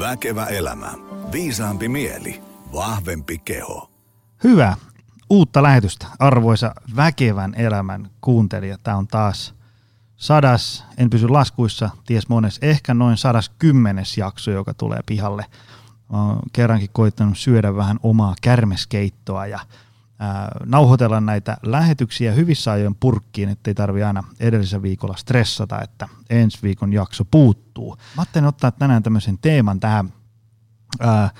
Väkevä elämä. Viisaampi mieli. Vahvempi keho. Hyvä. Uutta lähetystä, arvoisa väkevän elämän kuuntelija. Tämä on taas sadas, en pysy laskuissa, ties mones, ehkä noin sadas kymmenes jakso, joka tulee pihalle. Olen kerrankin koittanut syödä vähän omaa kärmeskeittoa ja nauhoitella näitä lähetyksiä hyvissä ajoin purkkiin, ettei tarvi aina edellisellä viikolla stressata, että ensi viikon jakso puuttuu. Mä ajattelin ottaa tänään tämmöisen teeman tähän ää,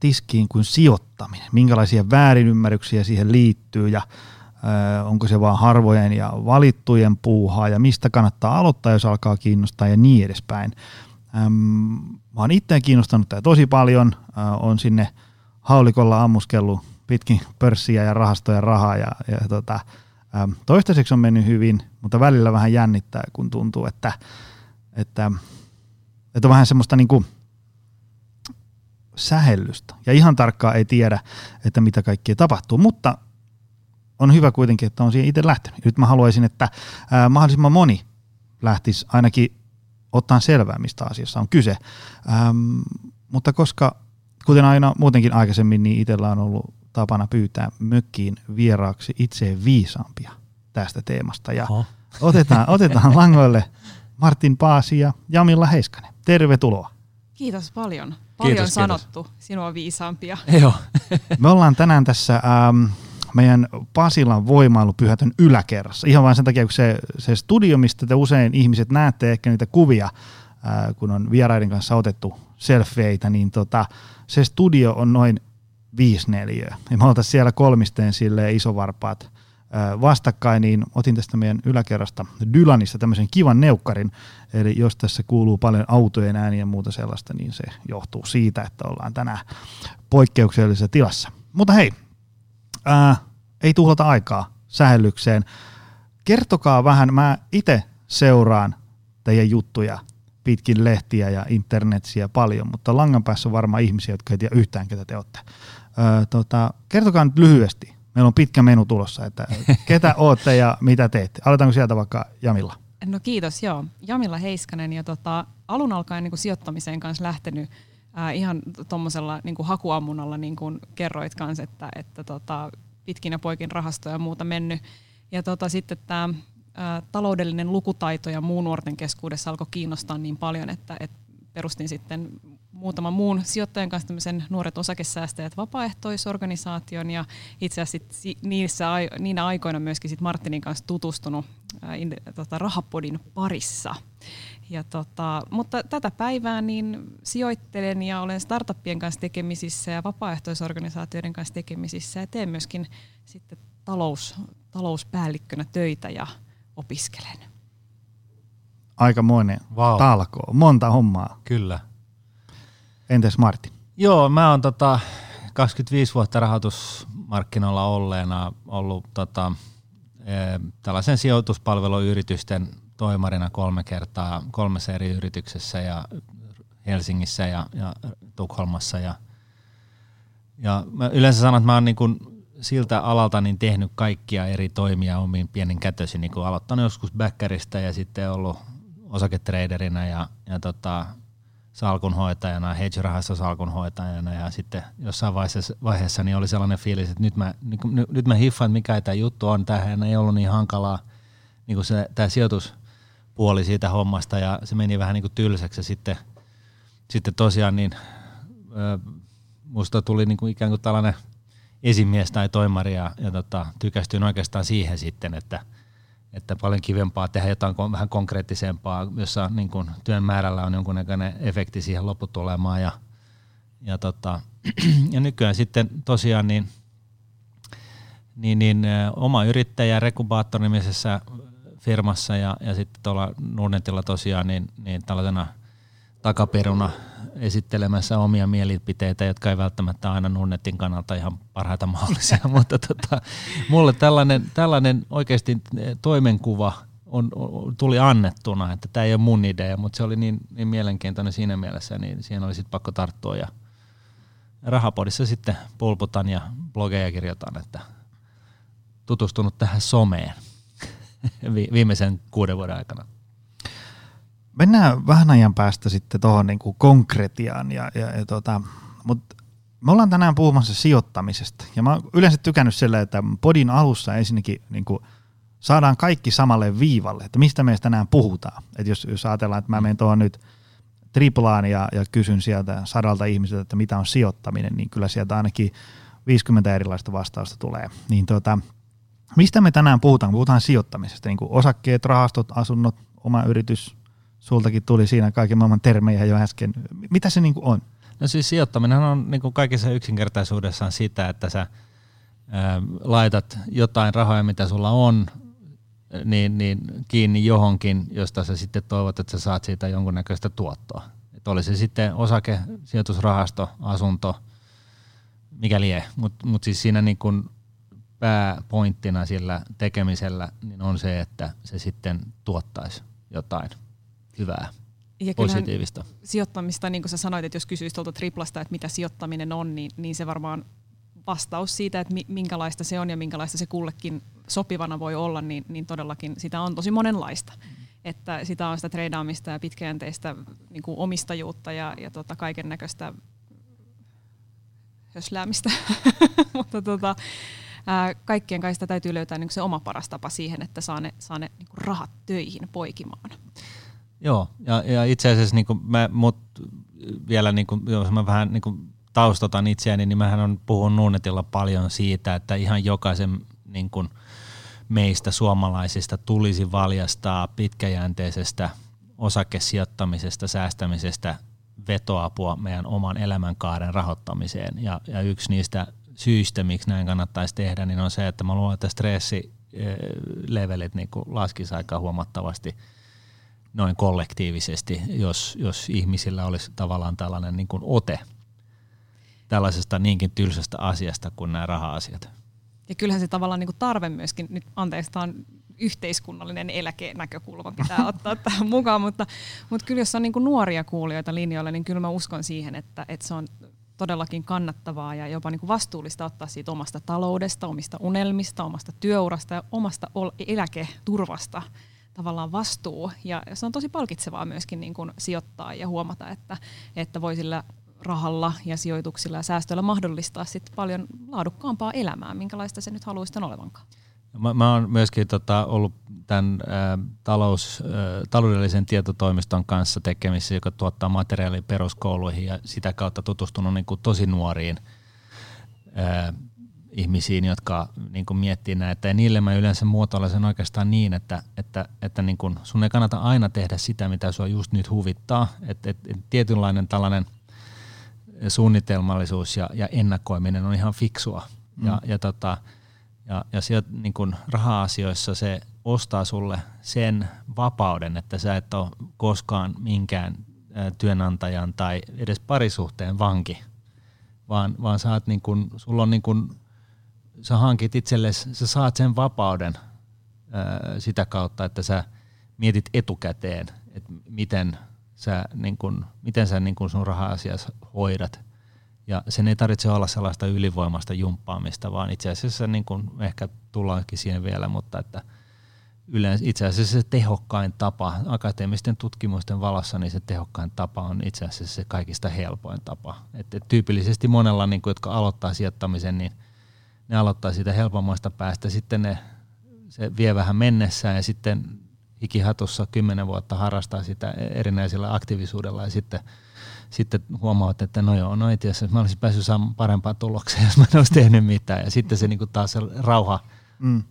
tiskiin kuin sijoittaminen. Minkälaisia väärinymmärryksiä siihen liittyy ja ää, onko se vaan harvojen ja valittujen puuhaa ja mistä kannattaa aloittaa, jos alkaa kiinnostaa ja niin edespäin. Äm, mä oon itseä kiinnostanut tämä tosi paljon, äh, on sinne haulikolla ammuskellut pitkin pörssiä ja rahastoja rahaa ja, ja tota, toistaiseksi on mennyt hyvin, mutta välillä vähän jännittää, kun tuntuu, että, että, että on vähän semmoista niinku sähellystä ja ihan tarkkaan ei tiedä, että mitä kaikkea tapahtuu, mutta on hyvä kuitenkin, että on siihen itse lähtenyt. Nyt mä haluaisin, että mahdollisimman moni lähtisi ainakin ottaa selvää, mistä asiassa on kyse. Ähm, mutta koska, kuten aina muutenkin aikaisemmin, niin itsellä on ollut tapana pyytää mökkiin vieraaksi itse viisaampia tästä teemasta. Ja Oho. otetaan, otetaan langoille Martin Paasi ja Jamilla Heiskanen. Tervetuloa. Kiitos paljon. Paljon Kiitos, sanottu. Sinua viisaampia. Joo. Me ollaan tänään tässä ähm, meidän Pasilan voimailupyhätön yläkerrassa. Ihan vain sen takia, kun se, se studio, mistä te usein ihmiset näette ehkä niitä kuvia, äh, kun on vieraiden kanssa otettu selfieitä, niin tota, se studio on noin viisi neliöä. Ja me oltaisiin siellä kolmisteen sille isovarpaat vastakkain, niin otin tästä meidän yläkerrasta Dylanista tämmöisen kivan neukkarin. Eli jos tässä kuuluu paljon autojen ääniä ja muuta sellaista, niin se johtuu siitä, että ollaan tänään poikkeuksellisessa tilassa. Mutta hei, ää, ei tuhlata aikaa sähellykseen. Kertokaa vähän, mä itse seuraan teidän juttuja pitkin lehtiä ja internetsiä paljon, mutta langan päässä on varmaan ihmisiä, jotka ei tiedä yhtään, ketä te olette. Öö, tota, kertokaa nyt lyhyesti, meillä on pitkä menu tulossa, että ketä ootte ja mitä teette. Aloitaanko sieltä vaikka Jamilla? No kiitos, joo. Jamilla Heiskanen ja tota, alun alkaen niin kuin sijoittamiseen kanssa lähtenyt ää, ihan tuommoisella niin hakuammunalla, niin kuin kerroit kanssa, että, että tota, pitkin ja poikin rahastoja ja muuta mennyt. Ja tota, sitten tämä taloudellinen lukutaito ja muu nuorten keskuudessa alkoi kiinnostaa niin paljon, että, että perustin sitten muutaman muun sijoittajan kanssa tämmöisen nuoret osakesäästäjät vapaaehtoisorganisaation ja itse asiassa sit niissä, ai- niinä aikoina myöskin sit Martinin kanssa tutustunut ää, in, tota, rahapodin parissa. Ja tota, mutta tätä päivää niin sijoittelen ja olen startuppien kanssa tekemisissä ja vapaaehtoisorganisaatioiden kanssa tekemisissä ja teen myöskin sitten talous, talouspäällikkönä töitä ja opiskelen. Aikamoinen Vau. talkoo, monta hommaa. Kyllä. Entäs Martin? Joo, mä oon tota 25 vuotta rahoitusmarkkinoilla olleena ollut tota, e, tällaisen sijoituspalveluyritysten toimarina kolme kertaa kolmessa eri yrityksessä ja Helsingissä ja, ja Tukholmassa. Ja, ja mä yleensä sanon, että mä oon niin kuin siltä alalta niin tehnyt kaikkia eri toimia omiin pienin kätöisin, niin kuin aloittanut joskus backerista ja sitten ollut osaketraderina ja, ja tota, salkunhoitajana, hedge-rahassa salkunhoitajana ja sitten jossain vaiheessa, vaiheessa niin oli sellainen fiilis, että nyt mä, kuin, nyt mä hiffaan, mikä tämä juttu on. Tämähän ei ollut niin hankalaa, niin kuin se, tämä sijoituspuoli siitä hommasta ja se meni vähän niin kuin tylsäksi sitten, sitten tosiaan niin ö, musta tuli niin kuin ikään kuin tällainen esimies tai toimari ja, ja tota, tykästyin oikeastaan siihen sitten, että, että paljon kivempaa tehdä jotain vähän konkreettisempaa, jossa niin kun työn määrällä on jonkunnäköinen efekti siihen lopputulemaan ja, ja, tota, ja nykyään sitten tosiaan niin, niin, niin oma yrittäjä Rekubaattor nimisessä firmassa ja, ja sitten tuolla Nordnetilla tosiaan niin, niin tällaisena takaperuna esittelemässä omia mielipiteitä, jotka ei välttämättä aina Nordnetin kannalta ihan parhaita mahdollisia, mutta tota, mulle tällainen, tällainen oikeasti toimenkuva on, tuli annettuna, että tämä ei ole mun idea, mutta se oli niin, niin mielenkiintoinen siinä mielessä, niin siihen oli sitten pakko tarttua ja Rahapodissa sitten pulputan ja blogeja kirjoitan, että tutustunut tähän someen vi- viimeisen kuuden vuoden aikana. Mennään vähän ajan päästä sitten tuohon niin konkretiaan, ja, ja, ja tota, mutta me ollaan tänään puhumassa sijoittamisesta, ja mä oon yleensä tykännyt sillä, että podin alussa ensinnäkin niin kuin saadaan kaikki samalle viivalle, että mistä meistä tänään puhutaan. Että jos, jos ajatellaan, että mä menen tuohon nyt triplaan ja, ja kysyn sieltä sadalta ihmiseltä, että mitä on sijoittaminen, niin kyllä sieltä ainakin 50 erilaista vastausta tulee. Niin tota, mistä me tänään puhutaan? Puhutaan sijoittamisesta, niin kuin osakkeet, rahastot, asunnot, oma yritys. Sultakin tuli siinä kaiken maailman termejä jo äsken. Mitä se niin kuin on? No siis sijoittaminen on niin kuin kaikissa yksinkertaisuudessaan sitä, että sä ää, laitat jotain rahoja, mitä sulla on, niin, niin kiinni johonkin, josta sä sitten toivot, että sä saat siitä jonkunnäköistä tuottoa. Että oli se sitten osake, sijoitusrahasto, asunto, mikä lie. Mutta mut siis siinä niin kun pääpointtina sillä tekemisellä niin on se, että se sitten tuottaisi jotain hyvää, ja positiivista. Sijoittamista, niin kuin sä sanoit, että jos kysyisit tuolta triplasta, että mitä sijoittaminen on, niin, niin se varmaan vastaus siitä, että minkälaista se on ja minkälaista se kullekin sopivana voi olla, niin, niin todellakin sitä on tosi monenlaista. Että sitä on sitä treidaamista ja pitkäjänteistä niin kuin omistajuutta ja, ja tota, kaiken näköistä hösläämistä. Mutta tota, ää, kaikkien kai sitä täytyy löytää niin se oma paras tapa siihen, että saa ne, saa ne niin rahat töihin poikimaan. Joo, ja, ja itse asiassa niin mä, mut vielä niin kuin, jos mä vähän niin kuin taustotan itseäni, niin mähän on puhunut Nuunetilla paljon siitä, että ihan jokaisen niin kuin meistä suomalaisista tulisi valjastaa pitkäjänteisestä osakesijoittamisesta, säästämisestä vetoapua meidän oman elämänkaaren rahoittamiseen. Ja, ja yksi niistä syistä, miksi näin kannattaisi tehdä, niin on se, että mä luulen, että stressilevelit niin laskisi aika huomattavasti noin kollektiivisesti, jos, jos ihmisillä olisi tavallaan tällainen niin kuin ote tällaisesta niinkin tylsästä asiasta kuin nämä raha-asiat. Ja kyllähän se tavallaan niin kuin tarve myöskin, nyt anteeksi, tämä on yhteiskunnallinen eläkenäkökulma pitää ottaa tähän mukaan, mutta, mutta kyllä jos on niin kuin nuoria kuulijoita linjoilla, niin kyllä mä uskon siihen, että, että se on todellakin kannattavaa ja jopa niin kuin vastuullista ottaa siitä omasta taloudesta, omista unelmista, omasta työurasta ja omasta eläketurvasta tavallaan vastuu. Ja se on tosi palkitsevaa myöskin niin kuin sijoittaa ja huomata, että, että voi sillä rahalla ja sijoituksilla ja säästöillä mahdollistaa sit paljon laadukkaampaa elämää, minkälaista se nyt haluaisi olevankaan. Mä, mä oon myöskin tota, ollut tämän ä, talous, ä, taloudellisen tietotoimiston kanssa tekemisissä, joka tuottaa materiaalia peruskouluihin ja sitä kautta tutustunut niin kuin tosi nuoriin ä, ihmisiin, jotka niin kuin miettii näitä. Ja niille mä yleensä muotoilen sen oikeastaan niin, että, että, että niin kuin sun ei kannata aina tehdä sitä, mitä sua just nyt huvittaa. Että et, et tietynlainen tällainen – suunnitelmallisuus ja, ja ennakoiminen on ihan fiksua. Mm. Ja, ja, tota, ja, ja sieltä niin kun raha-asioissa se ostaa sulle sen vapauden, että sä et ole koskaan minkään työnantajan tai edes parisuhteen vanki, vaan, vaan sä oot niin kun, sulla on niin kun, sä hankit itsellesi, sä saat sen vapauden sitä kautta, että sä mietit etukäteen, että miten sä, niin kun, miten sä niin kun sun raha-asiassa hoidat. Ja sen ei tarvitse olla sellaista ylivoimasta jumppaamista, vaan itse asiassa niin kun ehkä tullaankin siihen vielä, mutta että yleensä itse asiassa se tehokkain tapa, akateemisten tutkimusten valossa, niin se tehokkain tapa on itse asiassa se kaikista helpoin tapa. Et, et tyypillisesti monella, niin kun, jotka aloittaa sijoittamisen, niin ne aloittaa siitä helpommasta päästä, sitten ne, se vie vähän mennessään ja sitten ikihatussa kymmenen vuotta harrastaa sitä erinäisellä aktiivisuudella ja sitten, sitten huomaat, että no joo, no itse asiassa mä olisin päässyt saamaan parempaa tuloksia, jos mä en olisi tehnyt mitään. Ja sitten se niin kuin taas se rauha mm.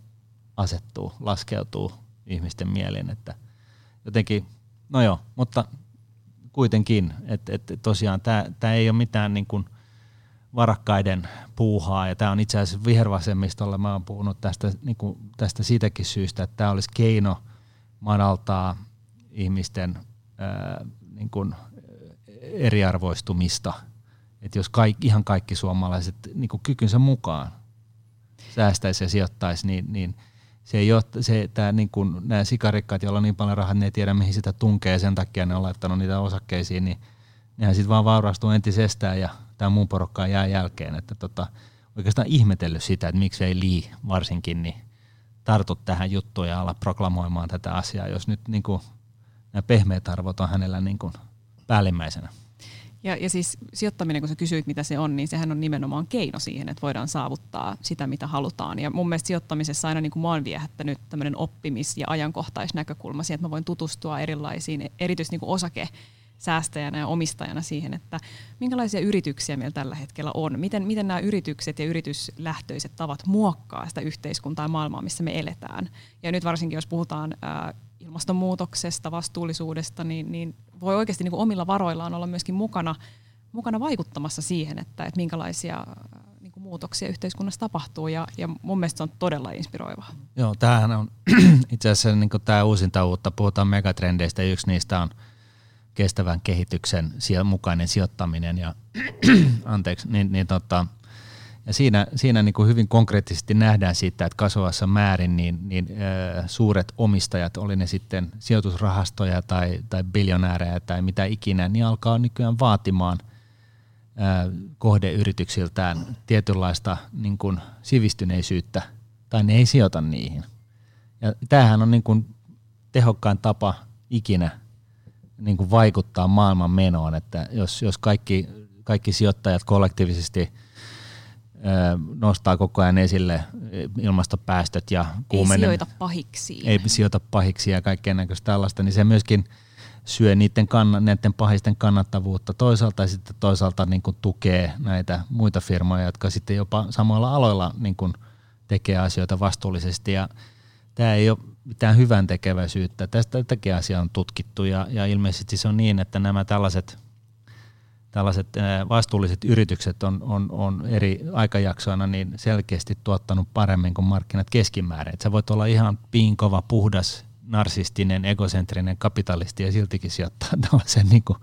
asettuu, laskeutuu ihmisten mieliin, että jotenkin, no joo, mutta kuitenkin, että, että tosiaan tämä ei ole mitään niin kuin varakkaiden puuhaa, ja tämä on itse asiassa vihervasemmistolle, mä oon puhunut tästä, niin kuin, tästä siitäkin syystä, että tämä olisi keino – madaltaa ihmisten ää, niin kuin eriarvoistumista. Että jos kaikki, ihan kaikki suomalaiset niin kuin kykynsä mukaan säästäisi ja sijoittaisi, niin, niin se ei ole, se, tää, niin kuin, nämä sikarikkaat, joilla on niin paljon rahaa, ne ei tiedä mihin sitä tunkee sen takia ne on laittanut niitä osakkeisiin, niin nehän sitten vaan vaurastuu entisestään ja tämä muun porukka jää jälkeen. Että tota, oikeastaan ihmetellyt sitä, että miksei Lee varsinkin, niin tartu tähän juttuun ja ala proklamoimaan tätä asiaa, jos nyt niin kuin nämä pehmeät arvot on hänellä niin kuin päällimmäisenä. Ja, ja siis sijoittaminen, kun sä kysyit, mitä se on, niin sehän on nimenomaan keino siihen, että voidaan saavuttaa sitä, mitä halutaan. Ja mun mielestä sijoittamisessa aina niin kuin mä oon viehättänyt tämmöinen oppimis- ja ajankohtaisnäkökulma siihen, että mä voin tutustua erilaisiin, erityisesti niin osake säästäjänä ja omistajana siihen, että minkälaisia yrityksiä meillä tällä hetkellä on. Miten, miten nämä yritykset ja yrityslähtöiset tavat muokkaa sitä yhteiskuntaa ja maailmaa, missä me eletään. Ja nyt varsinkin, jos puhutaan ää, ilmastonmuutoksesta, vastuullisuudesta, niin, niin voi oikeasti niin kuin omilla varoillaan olla myöskin mukana, mukana vaikuttamassa siihen, että, että minkälaisia niin kuin muutoksia yhteiskunnassa tapahtuu ja, ja mun mielestä se on todella inspiroivaa. Joo, tämähän on itse asiassa niin tämä uusinta uutta, puhutaan megatrendeistä yksi niistä on kestävän kehityksen mukainen sijoittaminen ja anteeksi, niin, niin tota, ja siinä, siinä niin kuin hyvin konkreettisesti nähdään siitä, että kasvavassa määrin niin, niin äh, suuret omistajat, oli ne sitten sijoitusrahastoja tai, tai biljonäärejä tai mitä ikinä, niin alkaa nykyään vaatimaan äh, kohdeyrityksiltään tietynlaista niin kuin sivistyneisyyttä tai ne ei sijoita niihin. Ja tämähän on niin kuin tehokkain tapa ikinä niin kuin vaikuttaa maailman menoon, että jos, jos kaikki, kaikki sijoittajat kollektiivisesti – nostaa koko ajan esille ilmastopäästöt ja kuumenen. Ei sijoita pahiksi. Ei sijoita pahiksi ja kaikkea näköistä tällaista, niin se myöskin syö niiden, kann- niiden pahisten kannattavuutta toisaalta ja sitten toisaalta niin kuin tukee näitä muita firmoja, jotka sitten jopa samoilla aloilla niin kuin tekee asioita vastuullisesti ja tämä ei ole mitään hyvän tekeväisyyttä. Tästä tätäkin asiaa on tutkittu ja, ja ilmeisesti se on niin, että nämä tällaiset – tällaiset vastuulliset yritykset on, on, on eri aikajaksoina niin selkeästi tuottanut paremmin kuin markkinat keskimäärin. Et sä voit olla ihan piinkova, puhdas, narsistinen, egocentrinen kapitalisti ja siltikin sijoittaa tällaisen niin kuin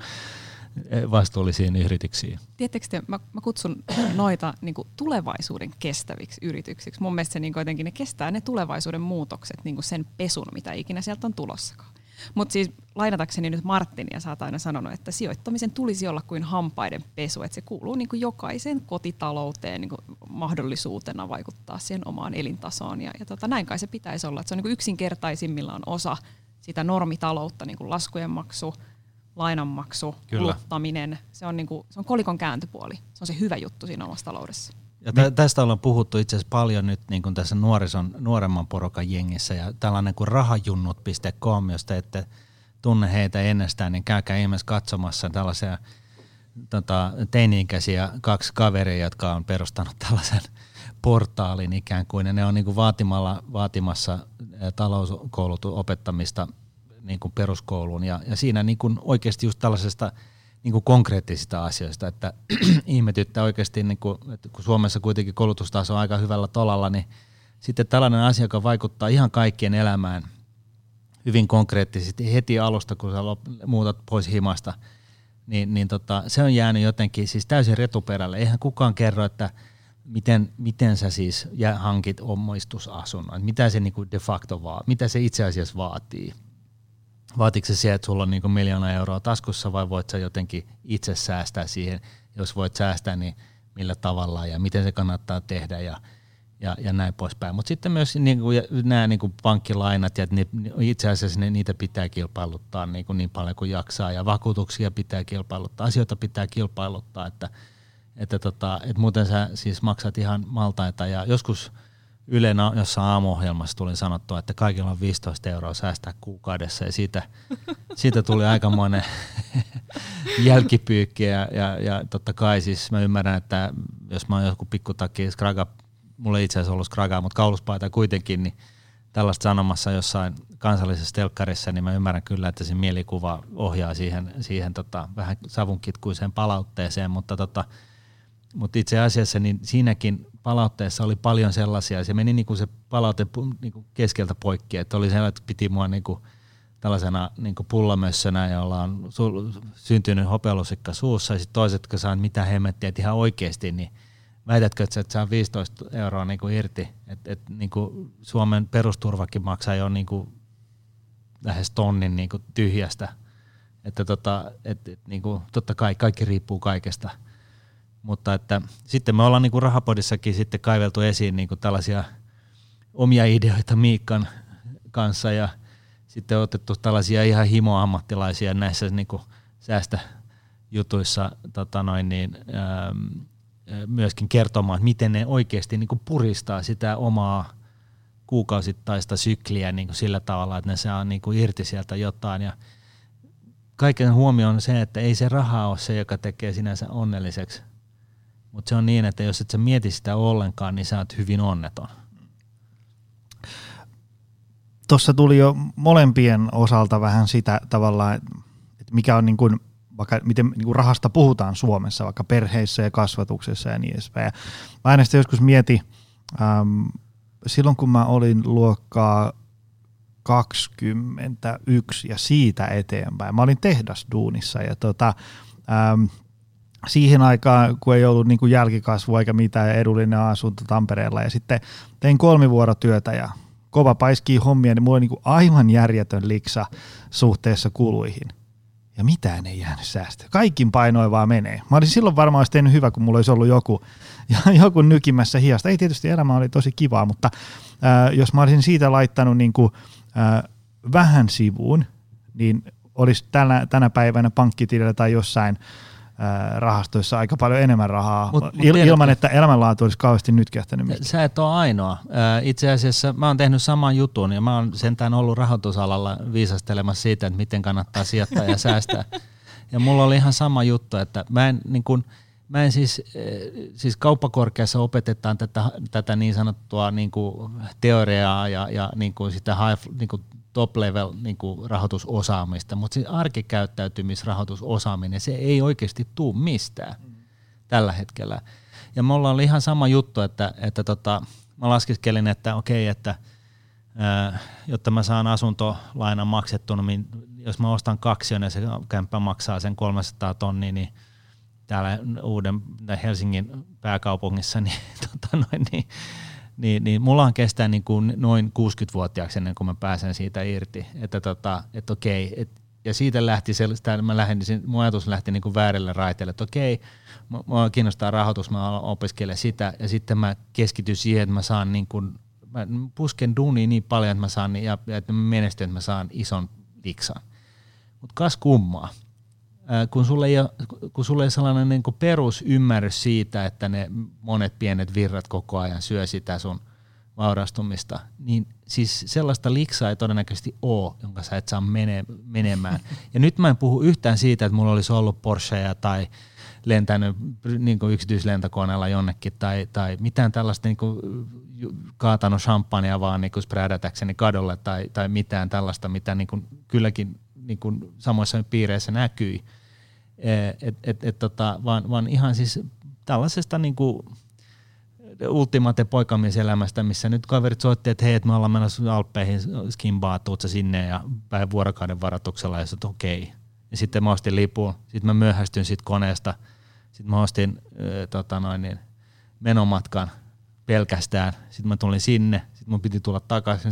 vastuullisiin yrityksiin. Tiedättekö te, mä, mä kutsun noita niin kuin tulevaisuuden kestäviksi yrityksiksi. Mun mielestä se niin jotenkin ne kestää ne tulevaisuuden muutokset, niin kuin sen pesun, mitä ikinä sieltä on tulossakaan. Mutta siis lainatakseni nyt Martinia, sä oot aina sanonut, että sijoittamisen tulisi olla kuin hampaiden pesu, että se kuuluu niin kuin jokaisen kotitalouteen niin kuin mahdollisuutena vaikuttaa siihen omaan elintasoon. Ja, ja tota, näin kai se pitäisi olla, että se on niin kuin yksinkertaisimmillaan osa sitä normitaloutta, niin kuin laskujen maksu, lainanmaksu, Kyllä. kuluttaminen. Se on, niin kuin, se on kolikon kääntöpuoli. Se on se hyvä juttu siinä omassa taloudessa. Ja tä- tästä ollaan puhuttu itse asiassa paljon nyt niin kuin tässä nuorison, nuoremman porukan jengissä ja tällainen kuin rahajunnut.com, jos te ette tunne heitä ennestään, niin käykää ihmeessä katsomassa tällaisia tota, teini-ikäisiä kaksi kaveria, jotka on perustanut tällaisen portaalin ikään kuin, ja ne on niin kuin vaatimalla, vaatimassa talouskoulutun opettamista niin kuin peruskouluun, ja, ja siinä niin kuin oikeasti just tällaisesta – niin kuin konkreettisista asioista, että ihmetyttää oikeasti, niin kuin, että kun Suomessa kuitenkin koulutustaso on aika hyvällä tolalla, niin sitten tällainen asia, joka vaikuttaa ihan kaikkien elämään hyvin konkreettisesti heti alusta, kun sä muutat pois himasta, niin, niin tota, se on jäänyt jotenkin siis täysin retuperälle. Eihän kukaan kerro, että miten, miten sä siis hankit omistusasunnon, mitä se niin kuin de facto vaatii, mitä se itse asiassa vaatii Vaatiko se se, että sulla on niin miljoona euroa taskussa vai voit sä jotenkin itse säästää siihen? Jos voit säästää, niin millä tavalla ja miten se kannattaa tehdä ja, ja, ja näin poispäin. Mutta sitten myös niin kuin, nämä niin kuin pankkilainat, ja ne, itse asiassa ne, niitä pitää kilpailuttaa niin, kuin niin paljon kuin jaksaa ja vakuutuksia pitää kilpailuttaa, asioita pitää kilpailuttaa, että, että, tota, että muuten sä siis maksat ihan maltaita ja joskus – Ylen jossain aamuohjelmassa tuli sanottua, että kaikilla on 15 euroa säästää kuukaudessa ja siitä, siitä tuli aikamoinen jälkipyykki ja, ja, ja, totta kai siis mä ymmärrän, että jos mä oon joku pikkutakki skraga, mulla ei itse asiassa ollut skraga, mutta kauluspaita kuitenkin, niin tällaista sanomassa jossain kansallisessa telkkarissa, niin mä ymmärrän kyllä, että se mielikuva ohjaa siihen, siihen tota, vähän savunkitkuiseen palautteeseen, mutta tota, mutta itse asiassa niin siinäkin palautteessa oli paljon sellaisia, se meni niinku se palaute niinku keskeltä poikki, että oli sellainen, että piti mua niinku tällaisena niinku pullamössönä, jolla on su- syntynyt hopealusikka suussa, ja sitten toiset, jotka saa mitä hemmettiä, että ihan oikeasti, niin väitätkö, että sä et saa 15 euroa niinku irti, että et, niinku Suomen perusturvakin maksaa jo niinku lähes tonnin niinku tyhjästä, että tota, et, et, niinku, totta kai kaikki riippuu kaikesta – mutta että sitten me ollaan niin Rahapodissakin sitten kaiveltu esiin niin kuin tällaisia omia ideoita Miikkan kanssa ja sitten otettu tällaisia ihan himoammattilaisia näissä niin kuin säästöjutuissa tota noin, niin, ähm, myöskin kertomaan, että miten ne oikeasti niin kuin puristaa sitä omaa kuukausittaista sykliä niin kuin sillä tavalla, että ne saa niin kuin irti sieltä jotain. Ja kaiken huomioon on se, että ei se raha ole se, joka tekee sinänsä onnelliseksi. Mutta se on niin, että jos et sä mieti sitä ollenkaan, niin sä oot hyvin onneton. Tuossa tuli jo molempien osalta vähän sitä tavallaan, että mikä on niin kuin, vaikka miten niin kuin rahasta puhutaan Suomessa, vaikka perheissä ja kasvatuksessa ja niin edespäin. Mä aina joskus mieti, ähm, silloin kun mä olin luokkaa 21 ja siitä eteenpäin. Mä olin tehdasduunissa ja tota, ähm, siihen aikaan, kun ei ollut niin kuin jälkikasvua eikä mitään ja edullinen asunto Tampereella ja sitten tein kolmivuorotyötä ja kova paiskii hommia, niin mulla oli niin aivan järjetön liksa suhteessa kuluihin. Ja mitään ei jäänyt säästöä. Kaikkin painoin vaan menee. Mä olisin silloin varmaan olisi tehnyt hyvä, kun mulla olisi ollut joku, joku nykimässä hiasta. Ei tietysti elämä oli tosi kivaa, mutta äh, jos mä olisin siitä laittanut niin kuin, äh, vähän sivuun, niin olisi tänä, tänä päivänä pankkitilillä tai jossain rahastoissa aika paljon enemmän rahaa, mut, mut il, ilman että elämänlaatu olisi kauheasti nyt kähtänyt mitään. Sä et ole ainoa. Itse asiassa mä oon tehnyt saman jutun ja mä oon sentään ollut rahoitusalalla viisastelemassa siitä, että miten kannattaa sijoittaa ja säästää. Ja mulla oli ihan sama juttu, että mä en, niin kun, mä en siis, siis kauppakorkeassa opetetaan tätä, tätä niin sanottua niin kuin teoriaa ja, ja niin kuin sitä high, niin kuin top-level niin kuin rahoitusosaamista, mutta se arkikäyttäytymisrahoitusosaaminen, se ei oikeasti tuu mistään mm. tällä hetkellä. Ja mulla oli ihan sama juttu, että, että tota, mä laskiskelin, että okei, että ää, jotta mä saan asuntolainan maksettuna, niin jos mä ostan kaksi ja se kämppä maksaa sen 300 tonnia, niin täällä uuden Helsingin pääkaupungissa, niin, tota noin, niin niin, niin mullahan kestää niin kuin noin 60-vuotiaaksi ennen kuin mä pääsen siitä irti. Että tota, et okei, et, ja siitä lähti sellaista, mä lähdin, mun ajatus lähti niin kuin väärille raiteille, että okei, mua kiinnostaa rahoitus, mä opiskelen sitä, ja sitten mä keskityn siihen, että mä saan niin kuin, mä pusken duunia niin paljon, että mä saan, ja, ja että mä menestyn, että mä saan ison liksan. Mutta kas kummaa, kun sulle ei ole, kun sulle ei ole sellainen niin perusymmärrys siitä, että ne monet pienet virrat koko ajan syö sitä sun vaurastumista, niin siis sellaista liksaa ei todennäköisesti ole, jonka sä et saa mene, menemään. Ja nyt mä en puhu yhtään siitä, että mulla olisi ollut Porscheja tai lentänyt niin yksityislentokoneella jonnekin tai, tai mitään tällaista niin kuin, kaatanut champagnea vaan niin kuin kadolle tai, tai mitään tällaista, mitä niin kuin, kylläkin niin kuin samoissa piireissä näkyi, et, et, et, tota, vaan, vaan ihan siis tällaisesta niin kuin ultimate poikamieselämästä, missä nyt kaverit soitti, että hei, että me ollaan menossa Alppeihin skimbaa, tuut sinne ja päivän vuorokauden varatuksella, ja että okei. Okay. Ja sitten mä ostin lipun, sitten mä myöhästyin siitä koneesta, sitten mä ostin äh, tota noin, niin, menomatkan pelkästään, sitten mä tulin sinne, sitten mun piti tulla takaisin,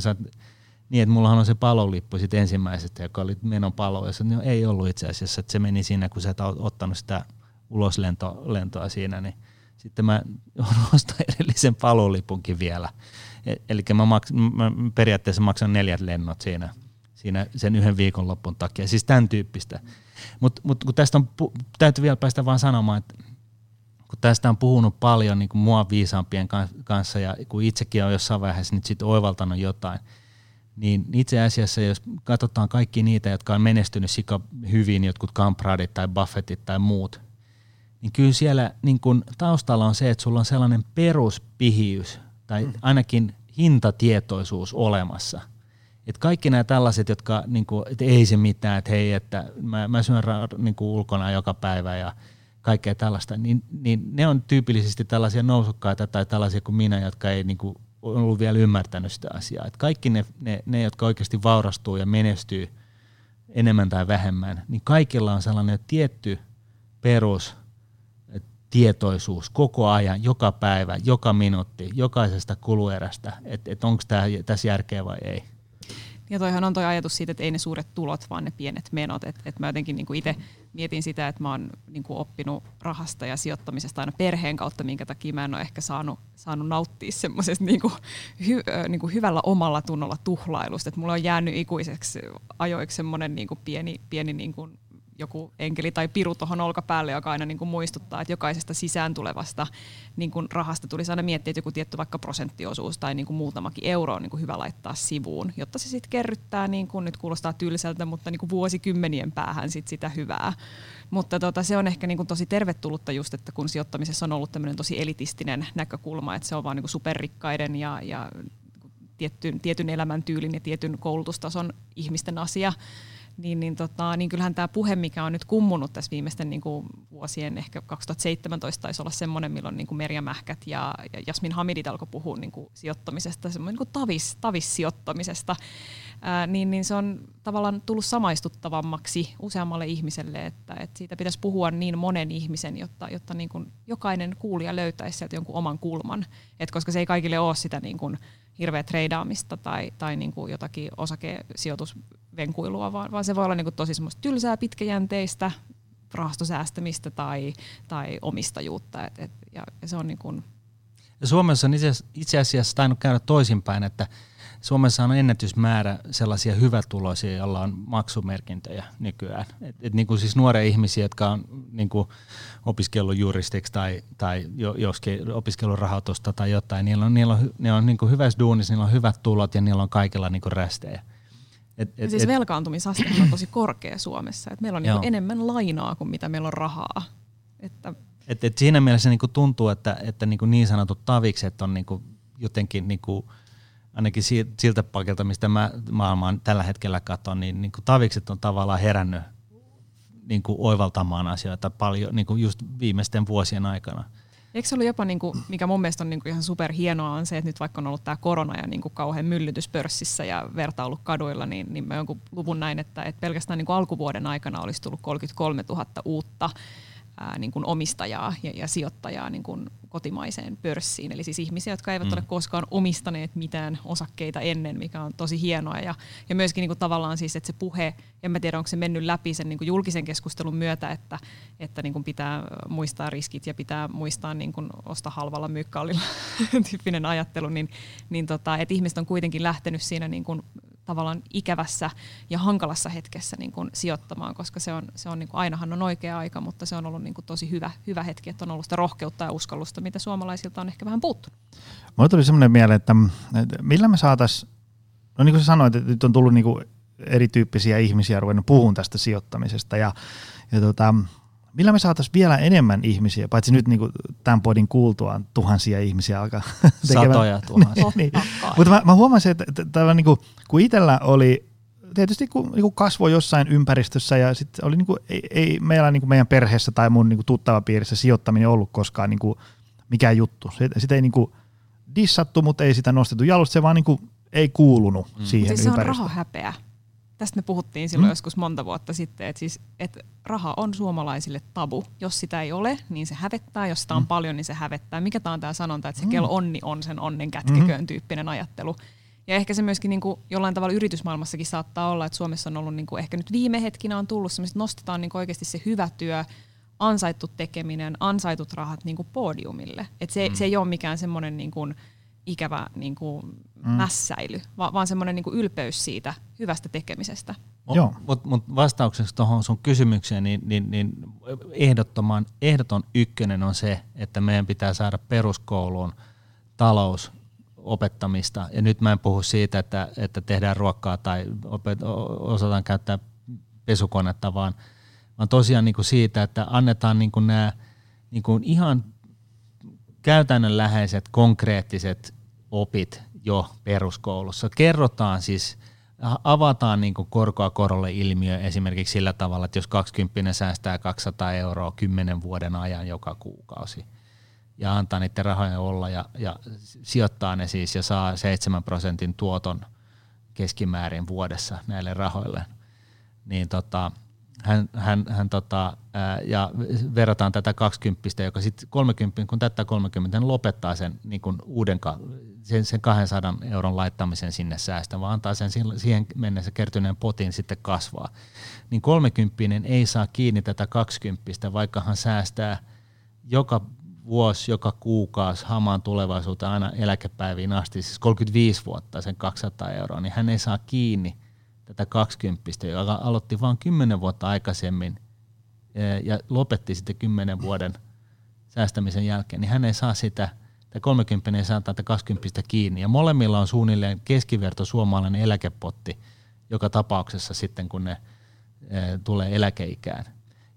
niin, että mullahan on se palolippu sitten ensimmäisestä, joka oli menon palo, ja se no, ei ollut itse asiassa, että se meni siinä, kun sä et ottanut sitä uloslentoa siinä, niin sitten mä ostan edellisen palolipunkin vielä. E, Eli mä, maks, mä periaatteessa maksan neljät lennot siinä, siinä sen yhden viikonloppun takia, siis tämän tyyppistä. Mutta mut, kun tästä on, täytyy vielä päästä vaan sanomaan, että kun tästä on puhunut paljon niin kuin mua viisaampien kanssa ja kun itsekin on jossain vaiheessa nyt sitten oivaltanut jotain – niin itse asiassa jos katsotaan kaikki niitä, jotka on menestynyt sika hyvin, jotkut Kampradit tai Buffettit tai muut, niin kyllä siellä niin kun taustalla on se, että sulla on sellainen peruspihiys tai mm. ainakin hintatietoisuus olemassa. Et kaikki nämä tällaiset, jotka, niin kuin, että ei se mitään, että hei, että mä, mä syön niin kuin ulkona joka päivä ja kaikkea tällaista, niin, niin ne on tyypillisesti tällaisia nousukkaita tai tällaisia kuin minä, jotka ei niin kuin, ollut vielä ymmärtänyt sitä asiaa. Et kaikki ne, ne, ne, jotka oikeasti vaurastuu ja menestyy enemmän tai vähemmän, niin kaikilla on sellainen tietty perus tietoisuus koko ajan, joka päivä, joka minuutti, jokaisesta kuluerästä, että et, onko tässä järkeä vai ei. Ja toihan on toi ajatus siitä, että ei ne suuret tulot, vaan ne pienet menot. Et, et mä jotenkin niinku itse mietin sitä, että mä oon niinku oppinut rahasta ja sijoittamisesta aina perheen kautta, minkä takia mä en ole ehkä saanut, saanut nauttia semmoisesta niinku, hy, niinku hyvällä omalla tunnolla tuhlailusta. Et mulla on jäänyt ikuiseksi ajoiksi semmoinen niinku pieni, pieni niinku joku enkeli tai piru tuohon olkapäälle, joka aina niin kuin muistuttaa, että jokaisesta sisään tulevasta niin kuin rahasta tulisi aina miettiä, että joku tietty vaikka prosenttiosuus tai niin kuin muutamakin euro on niin kuin hyvä laittaa sivuun, jotta se sitten kerryttää, niin kuin nyt kuulostaa tylsältä, mutta niin kuin vuosikymmenien päähän sit sitä hyvää. Mutta tota, se on ehkä niin kuin tosi tervetullutta just, että kun sijoittamisessa on ollut tämmöinen tosi elitistinen näkökulma, että se on vaan niin kuin superrikkaiden ja, ja tietyn, tietyn elämäntyylin ja tietyn koulutustason ihmisten asia, niin, niin, tota, niin kyllähän tämä puhe, mikä on nyt kummunut tässä viimeisten niin kuin vuosien, ehkä 2017 taisi olla semmoinen, milloin niin kuin Merja Mähkät ja, ja Jasmin Hamidit alkoi puhua niin kuin sijoittamisesta, semmoinen niin kuin tavis, tavissijoittamisesta, ää, niin, niin se on tavallaan tullut samaistuttavammaksi useammalle ihmiselle, että, että siitä pitäisi puhua niin monen ihmisen, jotta, jotta niin kuin jokainen kuulija löytäisi sieltä jonkun oman kulman, Et koska se ei kaikille ole sitä niin kuin hirveä treidaamista tai, tai niin kuin jotakin osakesijoitusvenkuilua, vaan, vaan se voi olla niin kuin tosi semmoista tylsää, pitkäjänteistä rahastosäästämistä tai, tai omistajuutta. Et, et, ja, ja se on niin kuin... Suomessa on itse, itse asiassa tainnut käydä toisinpäin, että Suomessa on ennätysmäärä sellaisia hyvätuloisia, joilla on maksumerkintöjä nykyään. Et, et niin kuin siis nuoria ihmisiä, jotka on niin kuin opiskellut juristiksi tai, tai joskin opiskellut rahoitusta tai jotain, niillä on, niillä on, niillä on niin kuin hyvässä duunissa, niillä on hyvät tulot ja niillä on kaikilla niin kuin rästejä. Et, et, siis et, velkaantumisaste on tosi korkea Suomessa. Et meillä on niin enemmän lainaa kuin mitä meillä on rahaa. Että et, et siinä mielessä niin kuin tuntuu, että, että niin, kuin niin sanotut tavikset on niin kuin jotenkin niin kuin – ainakin siltä pakelta, mistä mä maailmaan tällä hetkellä katson, niin, niin kuin tavikset on tavallaan herännyt niin kuin oivaltamaan asioita paljon niin kuin just viimeisten vuosien aikana. Eikö se ollut jopa, niin kuin, mikä mun mielestä on niin kuin ihan superhienoa, on se, että nyt vaikka on ollut tämä korona ja niin kuin kauhean myllytys pörssissä ja vertailu kaduilla, niin, niin mä jonkun luvun näin, että, että pelkästään niin kuin alkuvuoden aikana olisi tullut 33 000 uutta ää, niin kuin omistajaa ja, ja sijoittajaa niin kuin kotimaiseen pörssiin. Eli siis ihmisiä, jotka eivät mm. ole koskaan omistaneet mitään osakkeita ennen, mikä on tosi hienoa. Ja, ja myöskin niin kuin tavallaan siis, että se puhe, en mä tiedä onko se mennyt läpi sen niin kuin julkisen keskustelun myötä, että, että niin kuin pitää muistaa riskit ja pitää muistaa niin kuin osta halvalla myykkaalilla tyyppinen ajattelu, niin, niin tota, että ihmiset on kuitenkin lähtenyt siinä niin kuin tavallaan ikävässä ja hankalassa hetkessä niin kuin sijoittamaan, koska se on, se on niin kuin, ainahan on oikea aika, mutta se on ollut niin kuin tosi hyvä, hyvä hetki, että on ollut sitä rohkeutta ja uskallusta, mitä suomalaisilta on ehkä vähän puuttunut. Mulle tuli semmoinen mieleen, että, millä me saataisiin, no niin kuin sä sanoit, että nyt on tullut niin kuin erityyppisiä ihmisiä ruvennut puhumaan tästä sijoittamisesta ja, ja tota, millä me saataisiin vielä enemmän ihmisiä, paitsi nyt niin kuin tämän podin kuultuaan tuhansia ihmisiä alkaa tekemään. Satoja tuhansia. niin, niin. Mutta mä, mä huomasin, että, että, että niin kuin, kun itsellä oli tietysti kun niin kuin kasvoi jossain ympäristössä ja sitten oli niin kuin, ei, ei meillä niin kuin meidän perheessä tai mun niin kuin tuttavapiirissä sijoittaminen ollut koskaan niin kuin mikään juttu. Sitä ei niin kuin dissattu, mutta ei sitä nostettu jalusta, se vaan niin kuin ei kuulunut mm. siihen siis ympäristöön. Se on rahahäpeä tästä me puhuttiin silloin mm. joskus monta vuotta sitten, että, siis, että raha on suomalaisille tabu. Jos sitä ei ole, niin se hävettää. Jos sitä on mm. paljon, niin se hävettää. Mikä tämä on tämä sanonta, että se mm. kello onni on sen onnen kätkeköön mm. tyyppinen ajattelu. Ja ehkä se myöskin niin kuin jollain tavalla yritysmaailmassakin saattaa olla, että Suomessa on ollut niin kuin ehkä nyt viime hetkinä on tullut semmoista, nostetaan niin kuin oikeasti se hyvä työ, ansaittu tekeminen, ansaitut rahat niin kuin podiumille. Et se, mm. se ei ole mikään semmoinen niin kuin, ikävä niin kuin mm. mässäily, vaan, vaan semmoinen niin ylpeys siitä hyvästä tekemisestä. Joo. Mutta mut vastaukseksi tuohon sun kysymykseen, niin, niin, niin ehdottoman, ehdoton ykkönen on se, että meidän pitää saada peruskouluun talous opettamista. Ja nyt mä en puhu siitä, että, että tehdään ruokkaa tai opet, osataan käyttää pesukonetta, vaan, vaan tosiaan niin kuin siitä, että annetaan niin kuin nämä niin kuin ihan käytännönläheiset, konkreettiset opit jo peruskoulussa. Kerrotaan siis, avataan niin kuin korkoa korolle ilmiö esimerkiksi sillä tavalla, että jos 20 säästää 200 euroa 10 vuoden ajan joka kuukausi ja antaa niiden rahoja olla ja, ja sijoittaa ne siis ja saa 7 prosentin tuoton keskimäärin vuodessa näille rahoille, niin tota, hän, hän, hän tota, ää, ja verrataan tätä 20, joka sitten 30, kun täyttää 30, hän lopettaa sen niin kuin uuden, sen, sen 200 euron laittamisen sinne säästä, vaan antaa sen siihen mennessä kertyneen potin sitten kasvaa. Niin 30 ei saa kiinni tätä 20, vaikka hän säästää joka vuosi, joka kuukausi hamaan tulevaisuuteen aina eläkepäiviin asti, siis 35 vuotta sen 200 euroa, niin hän ei saa kiinni tätä 20, joka aloitti vain 10 vuotta aikaisemmin ja lopetti sitten 10 vuoden säästämisen jälkeen, niin hän ei saa sitä, tai 30 ei saa tätä 20 kiinni. Ja molemmilla on suunnilleen keskiverto suomalainen eläkepotti joka tapauksessa sitten, kun ne tulee eläkeikään.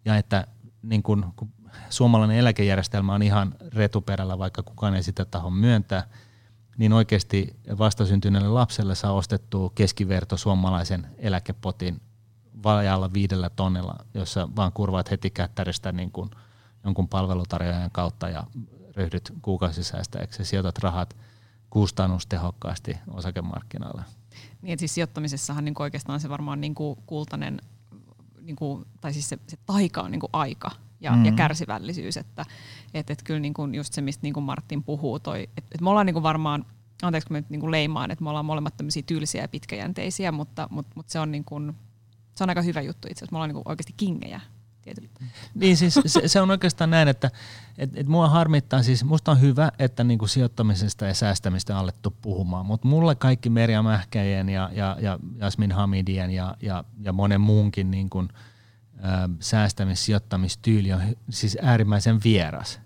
Ja että niin kun, kun suomalainen eläkejärjestelmä on ihan retuperällä, vaikka kukaan ei sitä taho myöntää, niin oikeasti vastasyntyneelle lapselle saa ostettua keskiverto suomalaisen eläkepotin vajalla viidellä tonnilla, jossa vaan kurvaat heti kättäristä niin kuin jonkun palvelutarjoajan kautta ja ryhdyt kuukausisäästäjäksi ja sijoitat rahat kustannustehokkaasti osakemarkkinoille. Niin, että siis sijoittamisessahan niin oikeastaan se varmaan niin kuin kultainen, niin kuin, tai siis se, se taika on niin kuin aika ja, mm. ja kärsivällisyys, että et, et kyllä niin kuin just se, mistä niin kuin Martin puhuu, toi, että et me ollaan niin kuin varmaan, anteeksi kun mä nyt niin kuin leimaan, että me ollaan molemmat tämmöisiä tylsiä ja pitkäjänteisiä, mutta, mutta, mutta se on niin kuin, se on aika hyvä juttu itse asiassa. Me ollaan niin oikeasti kingejä. Niin siis se, se, on oikeastaan näin, että et, et mua harmittaa, siis musta on hyvä, että niinku sijoittamisesta ja säästämistä on alettu puhumaan, mutta mulle kaikki Merja Mähkäjien ja, ja, ja Jasmin Hamidien ja, ja, ja monen muunkin niinku, säästämis- sijoittamistyyli on siis äärimmäisen vieras.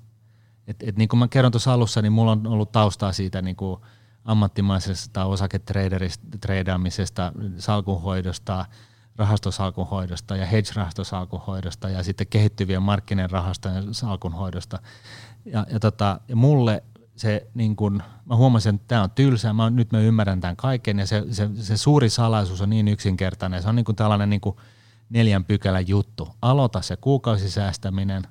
Et, et niin kuin mä kerron tuossa alussa, niin mulla on ollut taustaa siitä niin kuin ammattimaisesta osaketreidaamisesta, salkunhoidosta, rahastosalkunhoidosta ja hedge-rahastosalkunhoidosta ja sitten kehittyvien markkinen rahastojen salkunhoidosta. Ja, ja, tota, ja mulle se, niin kun, mä huomasin, että tämä on tylsää, mä, nyt mä ymmärrän tämän kaiken ja se, se, se suuri salaisuus on niin yksinkertainen, se on niin tällainen niin kuin neljän pykälän juttu. Aloita se kuukausisäästäminen,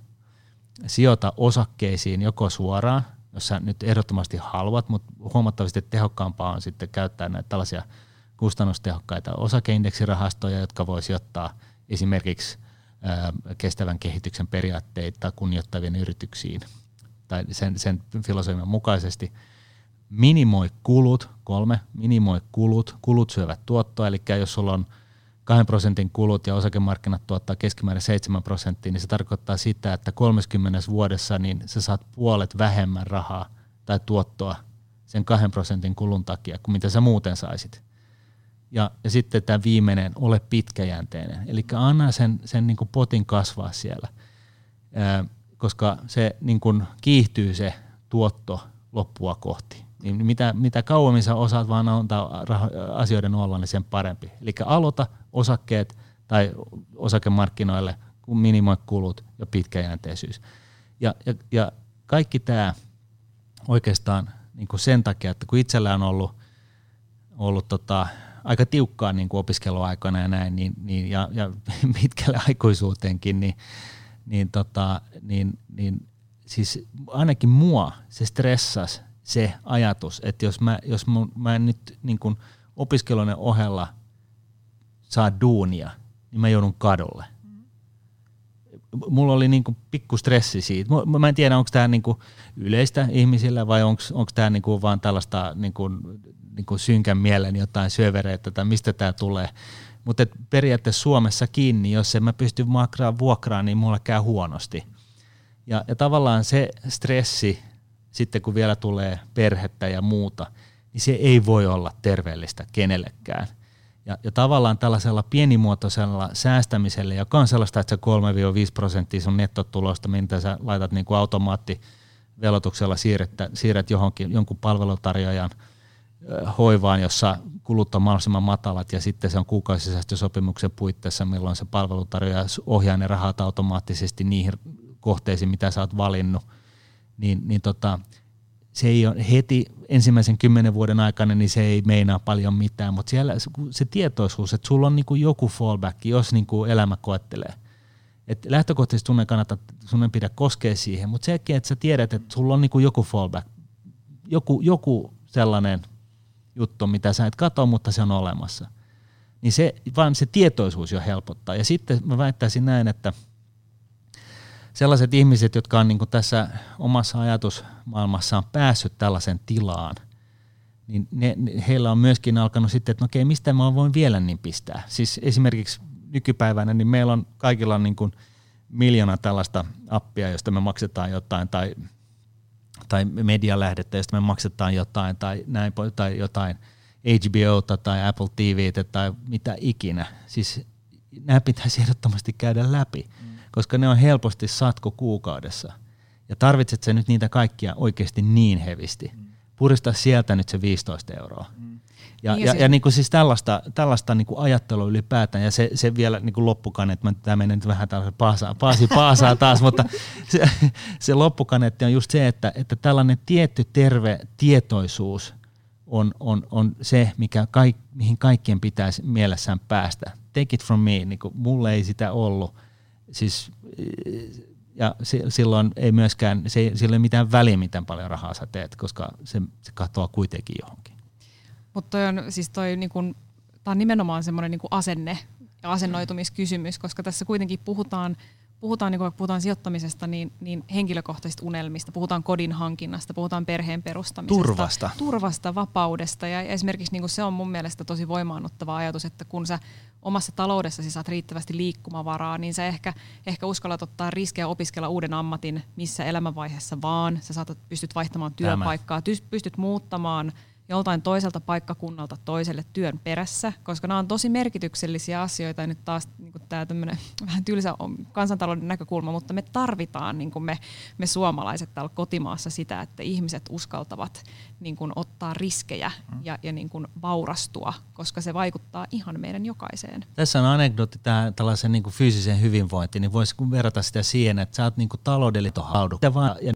sijoita osakkeisiin joko suoraan, jos sä nyt ehdottomasti haluat, mutta huomattavasti tehokkaampaa on sitten käyttää näitä tällaisia – kustannustehokkaita osakeindeksirahastoja, jotka voisi ottaa esimerkiksi kestävän kehityksen periaatteita kunnioittavien yrityksiin tai sen, sen filosofian mukaisesti. Minimoi kulut, kolme, minimoi kulut, kulut syövät tuottoa, eli jos sulla on 2 prosentin kulut ja osakemarkkinat tuottaa keskimäärin 7 prosenttia, niin se tarkoittaa sitä, että 30 vuodessa niin sä saat puolet vähemmän rahaa tai tuottoa sen 2 prosentin kulun takia kuin mitä sä muuten saisit. Ja, ja sitten tämä viimeinen, ole pitkäjänteinen. Eli anna sen, sen niin potin kasvaa siellä, ää, koska se niin kuin kiihtyy se tuotto loppua kohti. Niin mitä, mitä kauemmin sä osaat vaan antaa asioiden olla, niin sen parempi. Eli aloita osakkeet tai osakemarkkinoille, kun minimoi kulut ja pitkäjänteisyys. Ja, ja, ja kaikki tämä oikeastaan niin sen takia, että kun itsellä on ollut, ollut tota, aika tiukkaa niin kuin opiskeluaikana ja näin, niin, niin, ja, ja pitkälle aikuisuuteenkin, niin, niin, tota, niin, niin siis ainakin mua se stressas se ajatus, että jos mä, jos mä, mä en nyt niin kuin opiskelujen ohella saa duunia, niin mä joudun kadulle. Mulla oli niin kuin pikku stressi siitä. Mä en tiedä, onko tämä niin kuin yleistä ihmisillä vai onko tämä niin kuin vaan tällaista niin kuin niin kuin synkän mielen jotain syövereitä tai mistä tämä tulee. Mutta periaatteessa Suomessa kiinni, jos en mä pysty makraan vuokraan, niin mulla käy huonosti. Ja, ja tavallaan se stressi, sitten kun vielä tulee perhettä ja muuta, niin se ei voi olla terveellistä kenellekään. Ja, ja tavallaan tällaisella pienimuotoisella säästämisellä, joka on sellaista, että se 3-5 prosenttia sun nettotulosta, mitä sä laitat niin automaattivelotuksella siirrettä, siirret johonkin jonkun palvelutarjoajan – hoivaan, jossa kulut on mahdollisimman matalat ja sitten se on kuukausisäästösopimuksen puitteissa, milloin se palvelutarjoaja ohjaa ne rahat automaattisesti niihin kohteisiin, mitä sä oot valinnut, niin, niin tota, se ei ole heti ensimmäisen kymmenen vuoden aikana, niin se ei meinaa paljon mitään, mutta siellä se tietoisuus, että sulla on kuin joku fallback, jos niin kuin elämä koettelee. Et lähtökohtaisesti sun ei kannata, sun ei pidä koskea siihen, mutta sekin, että sä tiedät, että sulla on kuin joku fallback, joku, joku sellainen juttu, mitä sä et katso, mutta se on olemassa. niin se, vaan se tietoisuus jo helpottaa. Ja sitten mä väittäisin näin, että sellaiset ihmiset, jotka on niin tässä omassa ajatusmaailmassaan päässyt tällaisen tilaan, niin ne, heillä on myöskin alkanut sitten, että no okei, mistä mä voin vielä niin pistää. Siis esimerkiksi nykypäivänä, niin meillä on kaikilla niin kuin miljoona tällaista appia, josta me maksetaan jotain, tai, tai medialähdettä, josta me maksetaan jotain, tai, näin, tai jotain HBOta tai Apple TVtä tai mitä ikinä. Siis nämä pitäisi ehdottomasti käydä läpi, mm. Koska ne on helposti satko kuukaudessa. Ja tarvitset sä nyt niitä kaikkia oikeasti niin hevisti. Mm. Purista sieltä nyt se 15 euroa. Mm. Ja, niin ja, ja, ja niin kuin siis tällaista, tällaista niin kuin ajattelua ylipäätään, ja se, se vielä niin kuin loppukaneetti, tämä menee nyt vähän tällaisen paasa, paasi paasaa taas, mutta se, se loppukaneetti on just se, että, että tällainen tietty terve tietoisuus on, on, on se, mikä kaik, mihin kaikkien pitäisi mielessään päästä. Take it from me, niin kuin mulle ei sitä ollut. Siis, ja silloin ei myöskään, se ei, sillä ei ole mitään väliä, miten paljon rahaa sä teet, koska se, se katoaa kuitenkin johonkin. Mutta on siis toi niinku, tää on nimenomaan semmoinen niinku asenne ja asennoitumiskysymys, koska tässä kuitenkin puhutaan puhutaan, niin kun puhutaan sijoittamisesta, niin, niin henkilökohtaisista unelmista, puhutaan kodin hankinnasta, puhutaan perheen perustamisesta. Turvasta. Turvasta, vapaudesta. Ja esimerkiksi niin se on mun mielestä tosi voimaannuttava ajatus, että kun sä omassa taloudessasi saat riittävästi liikkumavaraa, niin sä ehkä, ehkä uskallat ottaa riskejä opiskella uuden ammatin missä elämänvaiheessa vaan. Sä saatat, pystyt vaihtamaan työpaikkaa, Tämä. pystyt muuttamaan – joltain toiselta paikkakunnalta toiselle työn perässä, koska nämä on tosi merkityksellisiä asioita. Ja nyt taas niin tämä vähän tylsä kansantalouden näkökulma, mutta me tarvitaan niin me, me suomalaiset täällä kotimaassa sitä, että ihmiset uskaltavat niin kuin, ottaa riskejä mm. ja, ja niin kuin, vaurastua, koska se vaikuttaa ihan meidän jokaiseen. Tässä on anekdootti tähän tällaisen niin kuin fyysiseen hyvinvointiin, niin voisi verrata sitä siihen, että sä oot niin taloudellinen haudu. Ja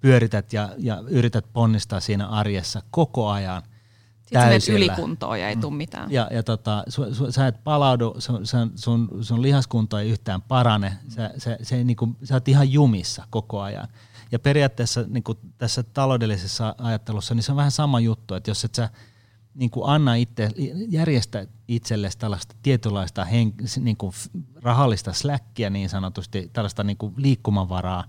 pyörität ja, ja yrität ponnistaa siinä arjessa koko ajan sitten Sitten ylikuntoon ja ei tule mitään. Ja, ja tota, su, su, sä et palaudu, sun, sun, sun lihaskunto ei yhtään parane, sä, sä, se, niin kuin, sä oot ihan jumissa koko ajan. Ja periaatteessa niin kuin tässä taloudellisessa ajattelussa niin se on vähän sama juttu, että jos et sä niin kuin anna itse, järjestä itsellesi tällaista tietynlaista hen, niin kuin rahallista släkkiä niin sanotusti, tällaista niin kuin liikkumavaraa,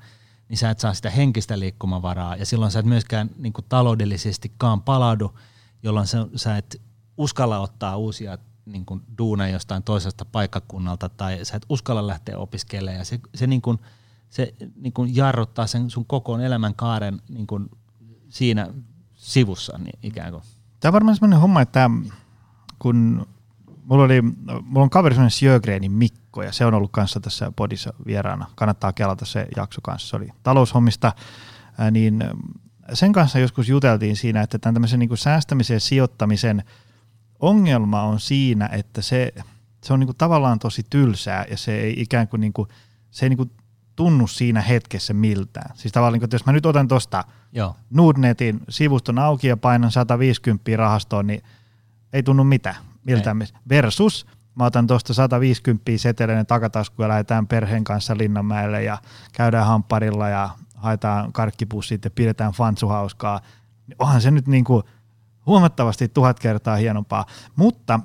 niin sä et saa sitä henkistä liikkumavaraa ja silloin sä et myöskään niin kuin taloudellisestikaan palaudu, jolloin sä, sä et uskalla ottaa uusia niin kuin duuneja jostain toisesta paikkakunnalta tai sä et uskalla lähteä opiskelemaan ja se, se, niin kuin, se niin kuin jarruttaa sen sun koko elämänkaaren niin kuin siinä sivussa niin ikään kuin. Tämä on varmaan sellainen homma, että kun mulla, oli, mulla on kaveri sellainen Sjögrenin Mikko ja se on ollut kanssa tässä podissa vieraana. Kannattaa kelata se jakso kanssa. Se oli taloushommista, niin sen kanssa joskus juteltiin siinä, että tämän tämmöisen niin kuin säästämisen ja sijoittamisen ongelma on siinä, että se, se on niin kuin tavallaan tosi tylsää ja se ei ikään kuin, niin kuin se ei niin kuin tunnu siinä hetkessä miltään. Siis tavallaan, niin kuin, että jos mä nyt otan tuosta Nordnetin sivuston auki ja painan 150 rahastoon, niin ei tunnu mitään miltä Versus mä otan tuosta 150 seteleinen takatasku ja lähdetään perheen kanssa Linnanmäelle ja käydään hampparilla ja haetaan karkkipussit ja pidetään fansuhauskaa, niin onhan se nyt niin kuin huomattavasti tuhat kertaa hienompaa. Mutta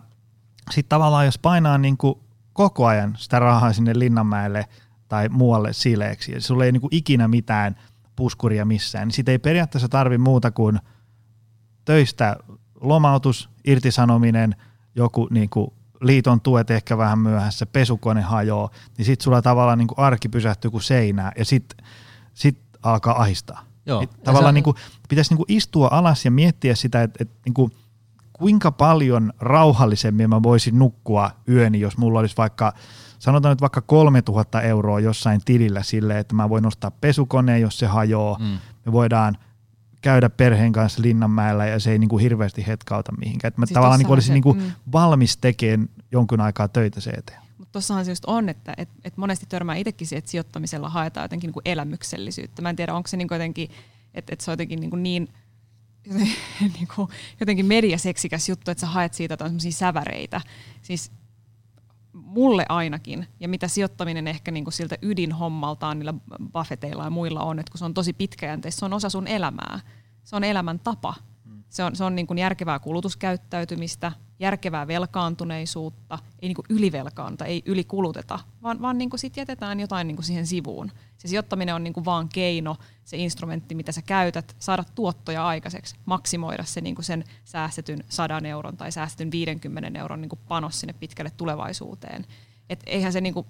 sitten tavallaan jos painaa niin kuin koko ajan sitä rahaa sinne Linnanmäelle tai muualle sileeksi, ja sulla ei niin kuin ikinä mitään puskuria missään, niin sitä ei periaatteessa tarvi muuta kuin töistä lomautus, irtisanominen, joku niin kuin liiton tuet ehkä vähän myöhässä, pesukone hajoaa, niin sitten sulla tavallaan niin kuin arki pysähtyy kuin seinää, ja sitten sit alkaa ahistaa. Joo. Et tavallaan niin kuin, pitäisi niin kuin istua alas ja miettiä sitä, että, että niin kuin, kuinka paljon rauhallisemmin mä voisin nukkua yöni, jos mulla olisi vaikka, sanotaan nyt vaikka 3000 euroa jossain tilillä sille, että mä voin nostaa pesukoneen, jos se hajoaa. Mm. Me voidaan käydä perheen kanssa Linnanmäellä ja se ei niin kuin hirveästi hetkauta mihinkään. Että mä siis tavallaan niin olisin se, niin kuin mm. valmis tekemään jonkun aikaa töitä se eteen tuossahan se just on, että et, et monesti törmää itsekin siihen, että sijoittamisella haetaan jotenkin niin kuin elämyksellisyyttä. Mä en tiedä, onko se niin jotenkin, että et se on jotenkin niin, kuin niin niin kuin, jotenkin mediaseksikäs juttu, että sä haet siitä jotain säväreitä. Siis mulle ainakin, ja mitä sijoittaminen ehkä niin kuin siltä ydinhommaltaan niillä Buffetteilla ja muilla on, että kun se on tosi pitkäjänteistä, se on osa sun elämää. Se on elämän tapa. Se on, se on niin kuin järkevää kulutuskäyttäytymistä, järkevää velkaantuneisuutta, ei niin ylivelkaanta, ei ylikuluteta, vaan, vaan niin sitten jätetään jotain niin siihen sivuun. Se sijoittaminen on niin vaan keino, se instrumentti, mitä sä käytät, saada tuottoja aikaiseksi, maksimoida se niin sen säästetyn 100 euron tai säästetyn 50 euron niin panos sinne pitkälle tulevaisuuteen. Et eihän se, niin kuin,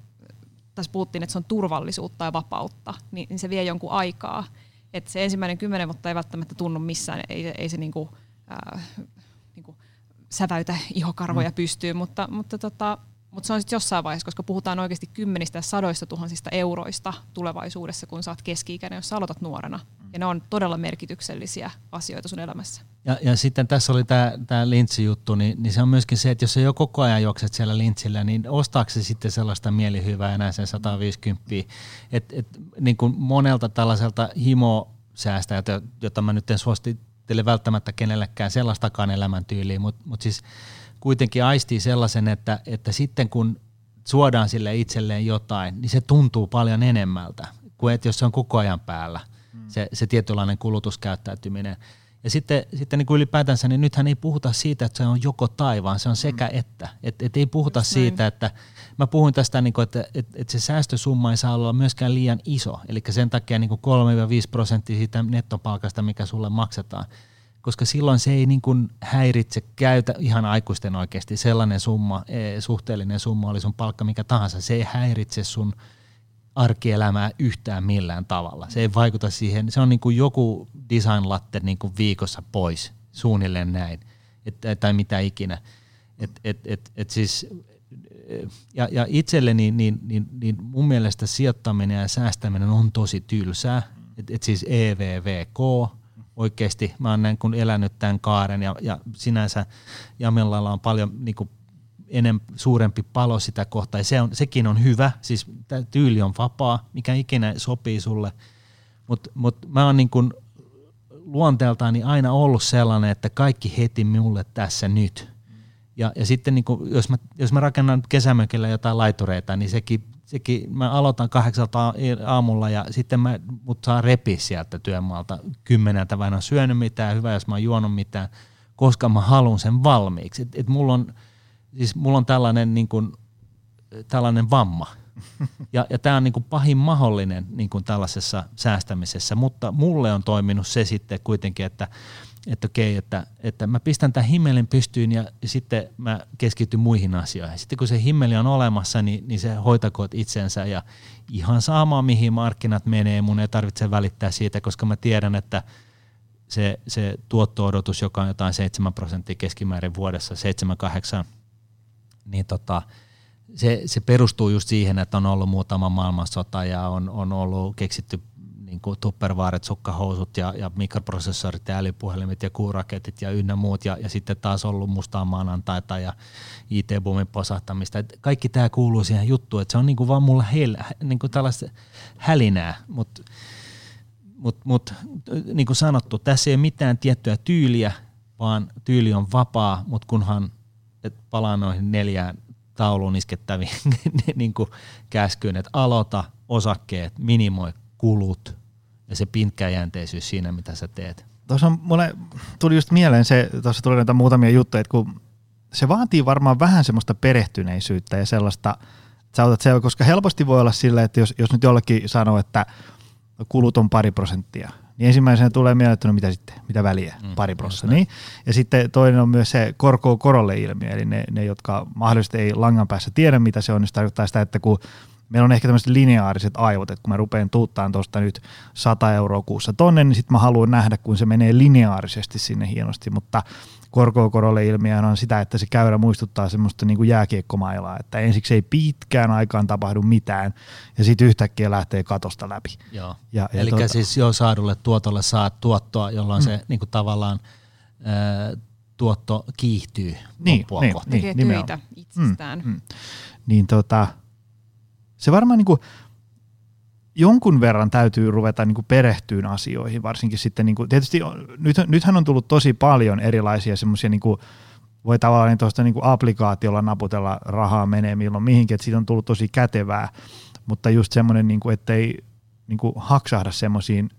tässä puhuttiin, että se on turvallisuutta ja vapautta, niin, niin se vie jonkun aikaa. Et se ensimmäinen kymmenen vuotta ei välttämättä tunnu missään, ei, ei se niin kuin, äh, säväytä ihokarvoja mm. pystyyn, mutta, mutta, tota, mutta se on sitten jossain vaiheessa, koska puhutaan oikeasti kymmenistä ja sadoista tuhansista euroista tulevaisuudessa, kun oot keski-ikäinen, jos sä aloitat nuorena. Ja ne on todella merkityksellisiä asioita sun elämässä. Ja, ja sitten tässä oli tämä lintsijuttu, niin, niin se on myöskin se, että jos sä jo koko ajan juokset siellä lintsillä, niin ostaako se sitten sellaista mielihyvää enää sen 150? että et, niin kuin monelta tällaiselta himosäästäjältä, jota mä nyt en suosittele välttämättä kenellekään sellaistakaan elämäntyyliä, mutta mut siis kuitenkin aistii sellaisen, että, että sitten kun suodaan sille itselleen jotain, niin se tuntuu paljon enemmältä kuin että jos se on koko ajan päällä, mm. se, se tietynlainen kulutuskäyttäytyminen. Ja sitten, sitten niin kuin ylipäätänsä, niin nythän ei puhuta siitä, että se on joko tai, vaan se on sekä mm. että. Et, et ei puhuta Just siitä, näin. että mä puhuin tästä, niin kuin, että, että, että se säästösumma ei saa olla myöskään liian iso. Eli sen takia niin 3-5 prosenttia siitä nettopalkasta, mikä sulle maksetaan, koska silloin se ei niin kuin häiritse käytä ihan aikuisten oikeasti sellainen summa, e, suhteellinen summa oli sun palkka mikä tahansa, se ei häiritse sun arkielämää yhtään millään tavalla. Se ei vaikuta siihen, se on niin kuin joku design latte niin kuin viikossa pois, suunnilleen näin, et, tai mitä ikinä. Et, et, et, et siis, ja, ja itselleni niin, niin, niin mun mielestä sijoittaminen ja säästäminen on tosi tylsää. Et, et siis EVVK, oikeasti mä oon näin kun elänyt tämän kaaren ja, ja sinänsä Jamellalla on paljon niin kuin enem, suurempi palo sitä kohtaa se on, sekin on hyvä, siis tämä tyyli on vapaa, mikä ikinä sopii sulle, mutta mut mä oon niin kuin luonteeltaani aina ollut sellainen, että kaikki heti mulle tässä nyt. Ja, ja sitten niin kuin, jos, mä, jos mä rakennan kesämökillä jotain laitureita, niin sekin sekin, mä aloitan kahdeksalta aamulla ja sitten mä, mut saa repi sieltä työmaalta kymmeneltä, vai en ole syönyt mitään, hyvä jos mä oon juonut mitään, koska mä haluan sen valmiiksi. Et, et mulla, on, siis mulla on tällainen, niin kuin, tällainen vamma. Ja, ja tämä on niin kuin pahin mahdollinen niin kuin tällaisessa säästämisessä, mutta mulle on toiminut se sitten kuitenkin, että että okei, että, että mä pistän tämän himmelin pystyyn ja sitten mä keskityn muihin asioihin. Sitten kun se himmeli on olemassa, niin, niin se hoitakoot itsensä ja ihan sama mihin markkinat menee, mun ei tarvitse välittää siitä, koska mä tiedän, että se, se tuotto-odotus, joka on jotain 7 prosenttia keskimäärin vuodessa, 7-8, niin tota, se, se perustuu just siihen, että on ollut muutama maailmansota ja on, on ollut keksitty niin kuin tupperwaaret, sukkahousut ja, ja mikroprosessorit ja älypuhelimet ja kuuraketit ja ynnä muut ja, ja sitten taas ollut mustaa maanantaita ja IT-boomin posahtamista. Et kaikki tämä kuuluu siihen juttuun, että se on niin kuin vaan mulla heil, niin kuin tällaista hälinää, mutta mut, mut, niin kuin sanottu, tässä ei ole mitään tiettyä tyyliä, vaan tyyli on vapaa, mutta kunhan et palaa noihin neljään tauluun iskettäviin niin kuin käskyyn, että aloita osakkeet, minimoi kulut ja se pitkäjänteisyys siinä, mitä sä teet. Tuossa mulle tuli just mieleen se, tuossa tuli näitä muutamia juttuja, että kun se vaatii varmaan vähän semmoista perehtyneisyyttä ja sellaista, että sä otat selvä, koska helposti voi olla sillä, että jos, jos nyt jollekin sanoo, että kulut on pari prosenttia, niin ensimmäisenä tulee mieleen, että no mitä sitten, mitä väliä, mm, pari prosenttia. Niin? Ja sitten toinen on myös se korko korolle ilmiö, eli ne, ne, jotka mahdollisesti ei langan päässä tiedä, mitä se on, niin se tarkoittaa sitä, että kun meillä on ehkä tämmöiset lineaariset aivot, että kun mä rupean tuuttaan tuosta nyt 100 euroa kuussa tonne, niin sitten mä haluan nähdä, kun se menee lineaarisesti sinne hienosti, mutta korkokorolle ilmiö on sitä, että se käyrä muistuttaa semmoista niin kuin jääkiekkomailaa, että ensiksi ei pitkään aikaan tapahdu mitään ja sitten yhtäkkiä lähtee katosta läpi. Joo. Ja, ja Eli tuota, siis jo saadulle tuotolle saat tuottoa, jolloin mm. se niin kuin tavallaan ää, tuotto kiihtyy niin, loppua niin, kohti. Tekee niin, töitä itsestään. Mm, mm. Niin tota, se varmaan niin kuin, jonkun verran täytyy ruveta niin kuin perehtyyn asioihin, varsinkin sitten, niin kuin, tietysti nyt, nythän on tullut tosi paljon erilaisia semmoisia, niin voi tavallaan niin tuosta niin kuin applikaatiolla naputella rahaa menee milloin mihinkin, että siitä on tullut tosi kätevää, mutta just semmoinen, niin kuin, ettei niin kuin haksahda semmoisiin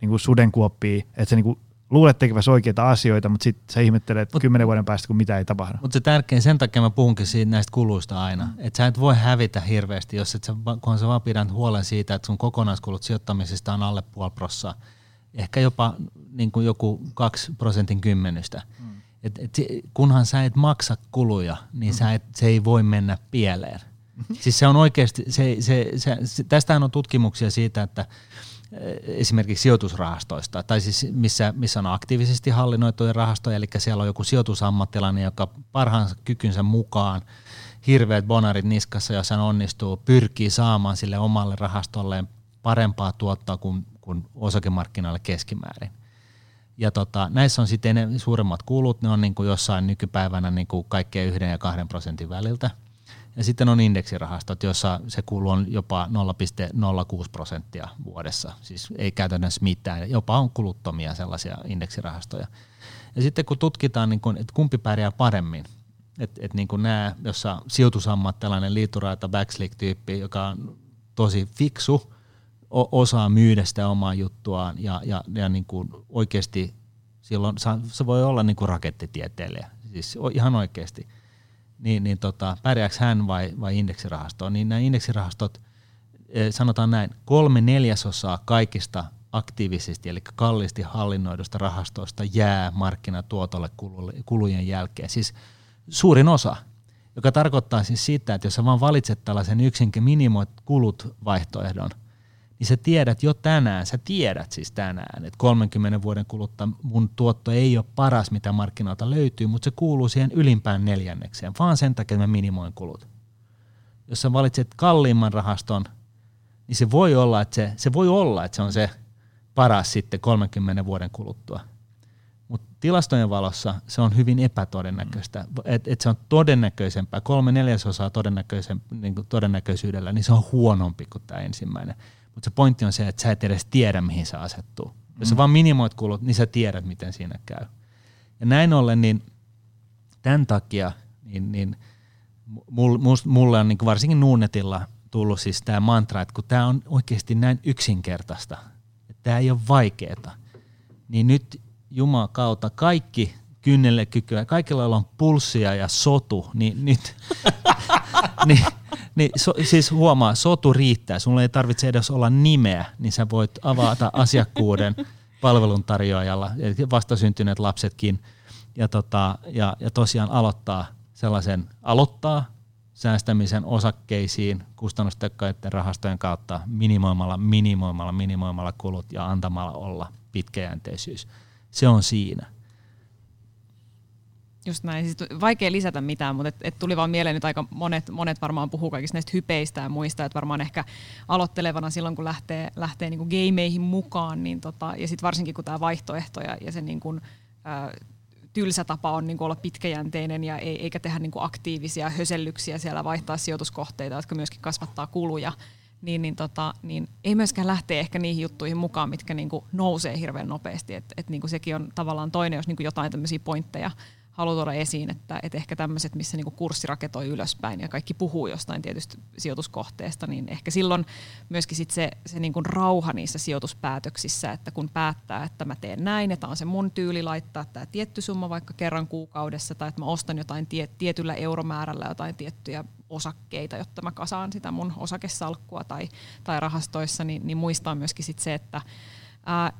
niin sudenkuoppiin, että se niin kuin luulet tekeväsi oikeita asioita, mutta sitten sä ihmettelet Mut, kymmenen vuoden päästä, kun mitä ei tapahdu. Mutta se tärkein, sen takia mä puhunkin siitä näistä kuluista aina, mm. että sä et voi hävitä hirveästi, jos et sä, kunhan sä vaan pidät huolen siitä, että sun kokonaiskulut sijoittamisesta on alle puoli prossaa, ehkä jopa niin kuin joku kaksi prosentin kymmenystä. Mm. Et, et, kunhan sä et maksa kuluja, niin mm. sä et, se ei voi mennä pieleen. Mm-hmm. Siis se on oikeasti, se, se, se, se, tästähän on tutkimuksia siitä, että esimerkiksi sijoitusrahastoista, tai siis missä, missä on aktiivisesti hallinnoituja rahastoja, eli siellä on joku sijoitusammattilainen, joka parhaansa kykynsä mukaan hirveät bonarit niskassa, jos hän onnistuu, pyrkii saamaan sille omalle rahastolleen parempaa tuottaa kuin, kuin osakemarkkinoille keskimäärin. Ja tota, näissä on sitten suuremmat kulut, ne on niin kuin jossain nykypäivänä niin kuin kaikkea yhden ja kahden prosentin väliltä – ja sitten on indeksirahastot, joissa se kulu on jopa 0,06 prosenttia vuodessa. Siis ei käytännössä mitään. Jopa on kuluttomia sellaisia indeksirahastoja. Ja sitten kun tutkitaan, niin kun, että kumpi pärjää paremmin, että et niin nämä, jossa sijoitusammattilainen liituraita backslick-tyyppi, joka on tosi fiksu, osaa myydä sitä omaa juttuaan ja, ja, ja niin kuin oikeasti silloin se voi olla niin kuin rakettitieteilijä, siis ihan oikeasti – niin, niin tota, pärjääkö hän vai, vai indeksirahastoon, niin nämä indeksirahastot, e, sanotaan näin, kolme neljäsosaa kaikista aktiivisesti, eli kalliisti hallinnoidusta rahastoista jää markkinatuotolle kulujen jälkeen. Siis suurin osa, joka tarkoittaa siis sitä, että jos sä vaan valitset tällaisen yksinkin minimoit kulut vaihtoehdon – niin sä tiedät jo tänään, sä tiedät siis tänään, että 30 vuoden kuluttua mun tuotto ei ole paras, mitä markkinoilta löytyy, mutta se kuuluu siihen ylimpään neljännekseen, vaan sen takia, mä minimoin kulut. Jos sä valitset kalliimman rahaston, niin se voi olla, että se, se, voi olla, että se on se paras sitten 30 vuoden kuluttua. Mutta tilastojen valossa se on hyvin epätodennäköistä, että et se on todennäköisempää, kolme neljäsosaa todennäköisen, niin todennäköisyydellä, niin se on huonompi kuin tämä ensimmäinen. Mutta se pointti on se, että sä et edes tiedä, mihin se asettuu. Jos sä mm. vaan minimoit kulut, niin sä tiedät, miten siinä käy. Ja näin ollen, niin tämän takia niin, niin mulle on niin varsinkin Nuunetilla tullut siis tämä mantra, että kun tämä on oikeasti näin yksinkertaista, että tämä ei ole vaikeaa, niin nyt Jumalan kautta kaikki kynnelle kykyä, kaikilla joilla on pulssia ja sotu, niin nyt, niin, niin so, siis huomaa, sotu riittää. Sulla ei tarvitse edes olla nimeä, niin sä voit avata asiakkuuden palveluntarjoajalla, vastasyntyneet lapsetkin, ja, tota, ja, ja tosiaan aloittaa sellaisen, aloittaa säästämisen osakkeisiin kustannustekkaiden rahastojen kautta minimoimalla, minimoimalla, minimoimalla kulut ja antamalla olla pitkäjänteisyys. Se on siinä. Just näin. Siis vaikea lisätä mitään, mutta et, et tuli vaan mieleen nyt aika monet, monet varmaan puhuu kaikista näistä hypeistä ja muista, että varmaan ehkä aloittelevana silloin, kun lähtee, lähtee niinku gameihin mukaan, niin tota, ja sitten varsinkin kun tämä vaihtoehto ja, ja se niinku, ää, tylsä tapa on niin olla pitkäjänteinen ja ei, eikä tehdä niin aktiivisia hösellyksiä siellä vaihtaa sijoituskohteita, jotka myöskin kasvattaa kuluja, niin, niin, tota, niin ei myöskään lähteä ehkä niihin juttuihin mukaan, mitkä niin nousee hirveän nopeasti. Et, et niin sekin on tavallaan toinen, jos niin jotain tämmöisiä pointteja haluaa tuoda esiin, että, että ehkä tämmöiset, missä niinku kurssi raketoi ylöspäin ja kaikki puhuu jostain tietystä sijoituskohteesta, niin ehkä silloin myöskin sit se, se niinku rauha niissä sijoituspäätöksissä, että kun päättää, että mä teen näin, että on se mun tyyli laittaa tämä tietty summa vaikka kerran kuukaudessa, tai että mä ostan jotain tie, tietyllä euromäärällä jotain tiettyjä osakkeita, jotta mä kasaan sitä mun osakesalkkua tai, tai rahastoissa, niin, niin muistaa myöskin sit se, että ää,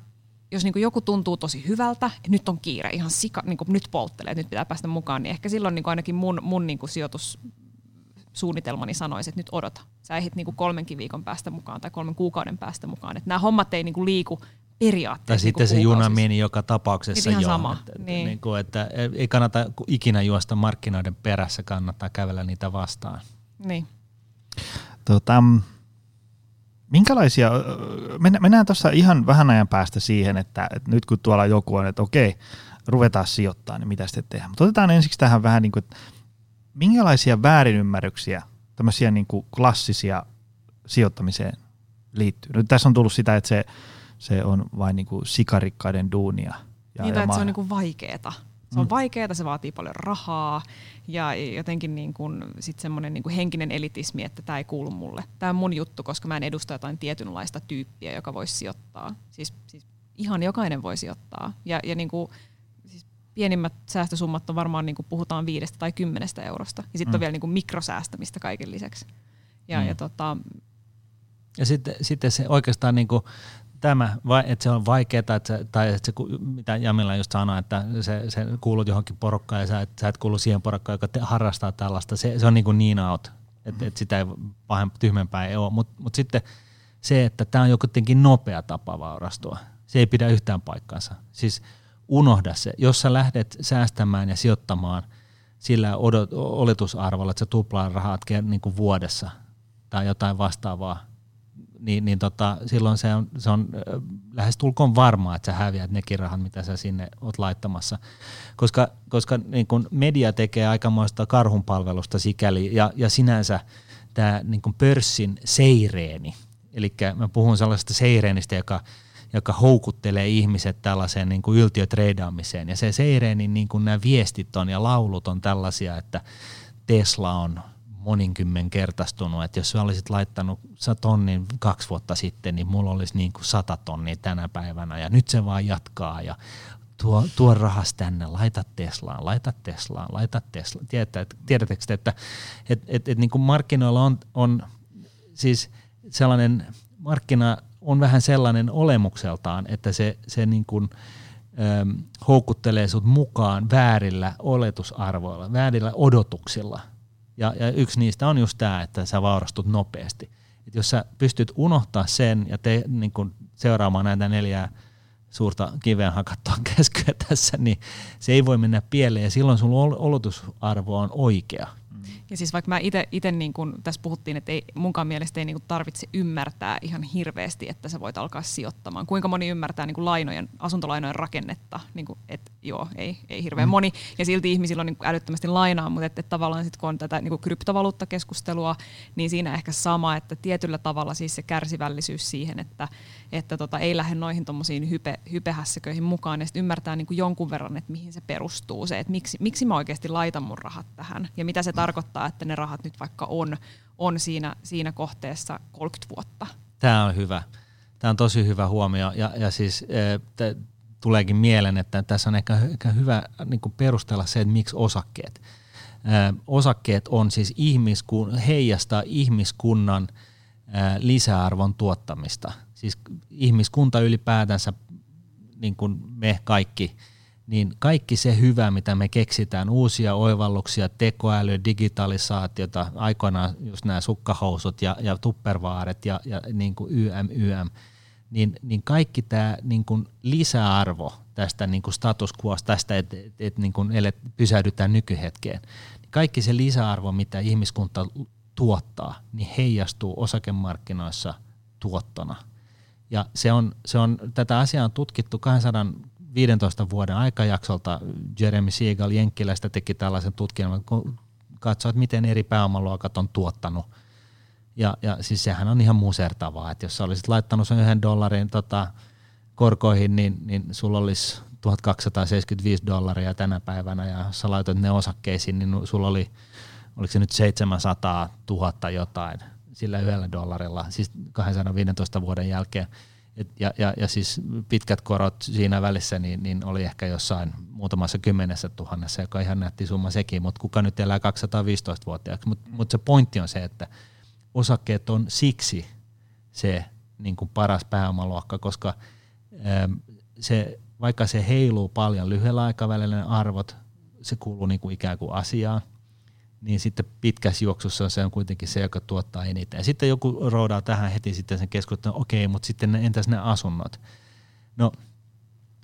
jos niin joku tuntuu tosi hyvältä, että nyt on kiire, ihan sika, niin nyt polttelee, että nyt pitää päästä mukaan, niin ehkä silloin niin ainakin mun, mun niin sijoitussuunnitelmani sanoisi, että nyt odota. Sä ehdit niin kolmenkin viikon päästä mukaan tai kolmen kuukauden päästä mukaan. Että nämä hommat ei niin liiku periaatteessa. Tai niin sitten se juna meni joka tapauksessa jo. Sama. Että, niin. Niin kuin, että ei kannata ikinä juosta markkinoiden perässä, kannattaa kävellä niitä vastaan. Niin. Tota, Minkälaisia, mennään tuossa ihan vähän ajan päästä siihen, että, että nyt kun tuolla joku on, että okei, ruvetaan sijoittaa, niin mitä sitten tehdään. Mutta otetaan ensiksi tähän vähän niin kuin, että minkälaisia väärinymmärryksiä, tämmöisiä niin kuin klassisia sijoittamiseen liittyy. Nyt tässä on tullut sitä, että se, se on vain niin kuin sikarikkaiden duunia. Ja, niin, ja että se on niin kuin vaikeeta. Se on mm. vaikeaa, se vaatii paljon rahaa ja jotenkin niin kuin sit semmoinen niin kuin henkinen elitismi, että tämä ei kuulu mulle. Tämä on mun juttu, koska mä en edusta jotain tietynlaista tyyppiä, joka voisi sijoittaa. Siis, siis ihan jokainen voi sijoittaa. Ja, ja niin kuin, siis pienimmät säästösummat on varmaan, niin kuin puhutaan viidestä tai kymmenestä eurosta. Ja sitten mm. on vielä niin kuin mikrosäästämistä kaiken lisäksi. Ja, mm. ja, tota, ja sitten, sitten se oikeastaan niin kuin tämä, että se on vaikeaa, että se, tai että se, mitä Jamila just sanoi, että se, se kuulut johonkin porukkaan ja sä et, sä et kuulu siihen porukkaan, joka te, harrastaa tällaista, se, se on niin kuin niin out, että, että sitä ei pahempi tyhmempää ei ole, mutta mut sitten se, että tämä on jotenkin nopea tapa vaurastua, se ei pidä yhtään paikkaansa. Siis unohda se, jos sä lähdet säästämään ja sijoittamaan sillä odot, oletusarvolla, että sä tuplaa rahat niin kuin vuodessa tai jotain vastaavaa, niin, niin tota, silloin se on, se on lähes tulkoon varmaa, että sä häviät nekin rahat, mitä sä sinne oot laittamassa. Koska, koska niin kun media tekee aikamoista karhunpalvelusta sikäli, ja, ja sinänsä tämä niin pörssin seireeni, eli mä puhun sellaisesta seireenistä, joka, joka houkuttelee ihmiset tällaiseen niin kuin yltiötreidaamiseen. Ja se seireenin niin kuin nämä viestit on ja laulut on tällaisia, että Tesla on monikymmenkertaistunut, että jos sä olisit laittanut tonnin kaksi vuotta sitten, niin mulla olisi niin kuin sata tonnia tänä päivänä. Ja nyt se vaan jatkaa ja tuo, tuo rahas tänne, laita Teslaan, laita Teslaan, laita Teslaan. Tiedätte, tiedättekö te, että et, et, et, niin kuin markkinoilla on, on siis sellainen, markkina on vähän sellainen olemukseltaan, että se, se niin kuin, houkuttelee sut mukaan väärillä oletusarvoilla, väärillä odotuksilla – ja, ja yksi niistä on just tämä, että sä vaurastut nopeasti. Et jos sä pystyt unohtaa sen ja te, niin kun seuraamaan näitä neljää suurta kiveen hakattua käskyä tässä, niin se ei voi mennä pieleen ja silloin sun olotusarvo on oikea. Ja siis vaikka mä itse niin kun tässä puhuttiin, että ei, munkaan mielestä ei niin tarvitse ymmärtää ihan hirveästi, että sä voit alkaa sijoittamaan. Kuinka moni ymmärtää niin lainojen, asuntolainojen rakennetta, niin kuin, että joo, ei, ei hirveän mm. moni. Ja silti ihmisillä on niin älyttömästi lainaa, mutta että, että tavallaan sitten kun on tätä niin kryptovaluuttakeskustelua, niin siinä ehkä sama, että tietyllä tavalla siis se kärsivällisyys siihen, että, että tota, ei lähde noihin tuommoisiin hype, hypehässäköihin mukaan, ja sitten ymmärtää niin jonkun verran, että mihin se perustuu, se, että miksi, miksi mä oikeasti laitan mun rahat tähän, ja mitä se mm. tarkoittaa odottaa, että ne rahat nyt vaikka on, on siinä, siinä kohteessa 30 vuotta. Tämä on hyvä. Tämä on tosi hyvä huomio ja, ja siis e, tuleekin mieleen, että tässä on ehkä, ehkä hyvä niin perustella se, että miksi osakkeet. E, osakkeet on siis ihmiskun, heijastaa ihmiskunnan e, lisäarvon tuottamista. Siis ihmiskunta ylipäätänsä, niin kuin me kaikki – niin kaikki se hyvä, mitä me keksitään, uusia oivalluksia, tekoäly, digitalisaatiota, aikoinaan just nämä sukkahousut ja, ja tuppervaaret ja, ja niin kuin YM, YM, niin, niin kaikki tämä niin kuin lisäarvo tästä niin kuin status quosta, tästä, että et, et, niin pysähdytään nykyhetkeen, niin kaikki se lisäarvo, mitä ihmiskunta tuottaa, niin heijastuu osakemarkkinoissa tuottona. Ja se on, se on, tätä asiaa on tutkittu 200 15 vuoden aikajaksolta Jeremy Siegel Jenkkilästä teki tällaisen tutkimus, kun katsoi, että miten eri pääomaluokat on tuottanut. Ja, ja siis sehän on ihan musertavaa, että jos sä olisit laittanut sen yhden dollarin tota, korkoihin, niin, niin sulla olisi 1275 dollaria tänä päivänä, ja jos sä laitoit ne osakkeisiin, niin sulla oli, oliko se nyt 700 000 jotain sillä yhdellä dollarilla, siis 215 vuoden jälkeen. Et, ja, ja, ja siis pitkät korot siinä välissä niin, niin oli ehkä jossain muutamassa kymmenessä tuhannessa, joka ihan nätti summa sekin, mutta kuka nyt elää 215-vuotiaaksi. Mutta mut se pointti on se, että osakkeet on siksi se niin kuin paras pääomaluokka, koska ähm, se, vaikka se heiluu paljon lyhyellä aikavälillä ne arvot, se kuuluu niin kuin ikään kuin asiaan – niin sitten pitkässä juoksussa se on kuitenkin se, joka tuottaa eniten. Ja sitten joku roudaa tähän heti sitten sen keskustelun, okei, mutta sitten entäs ne asunnot? No,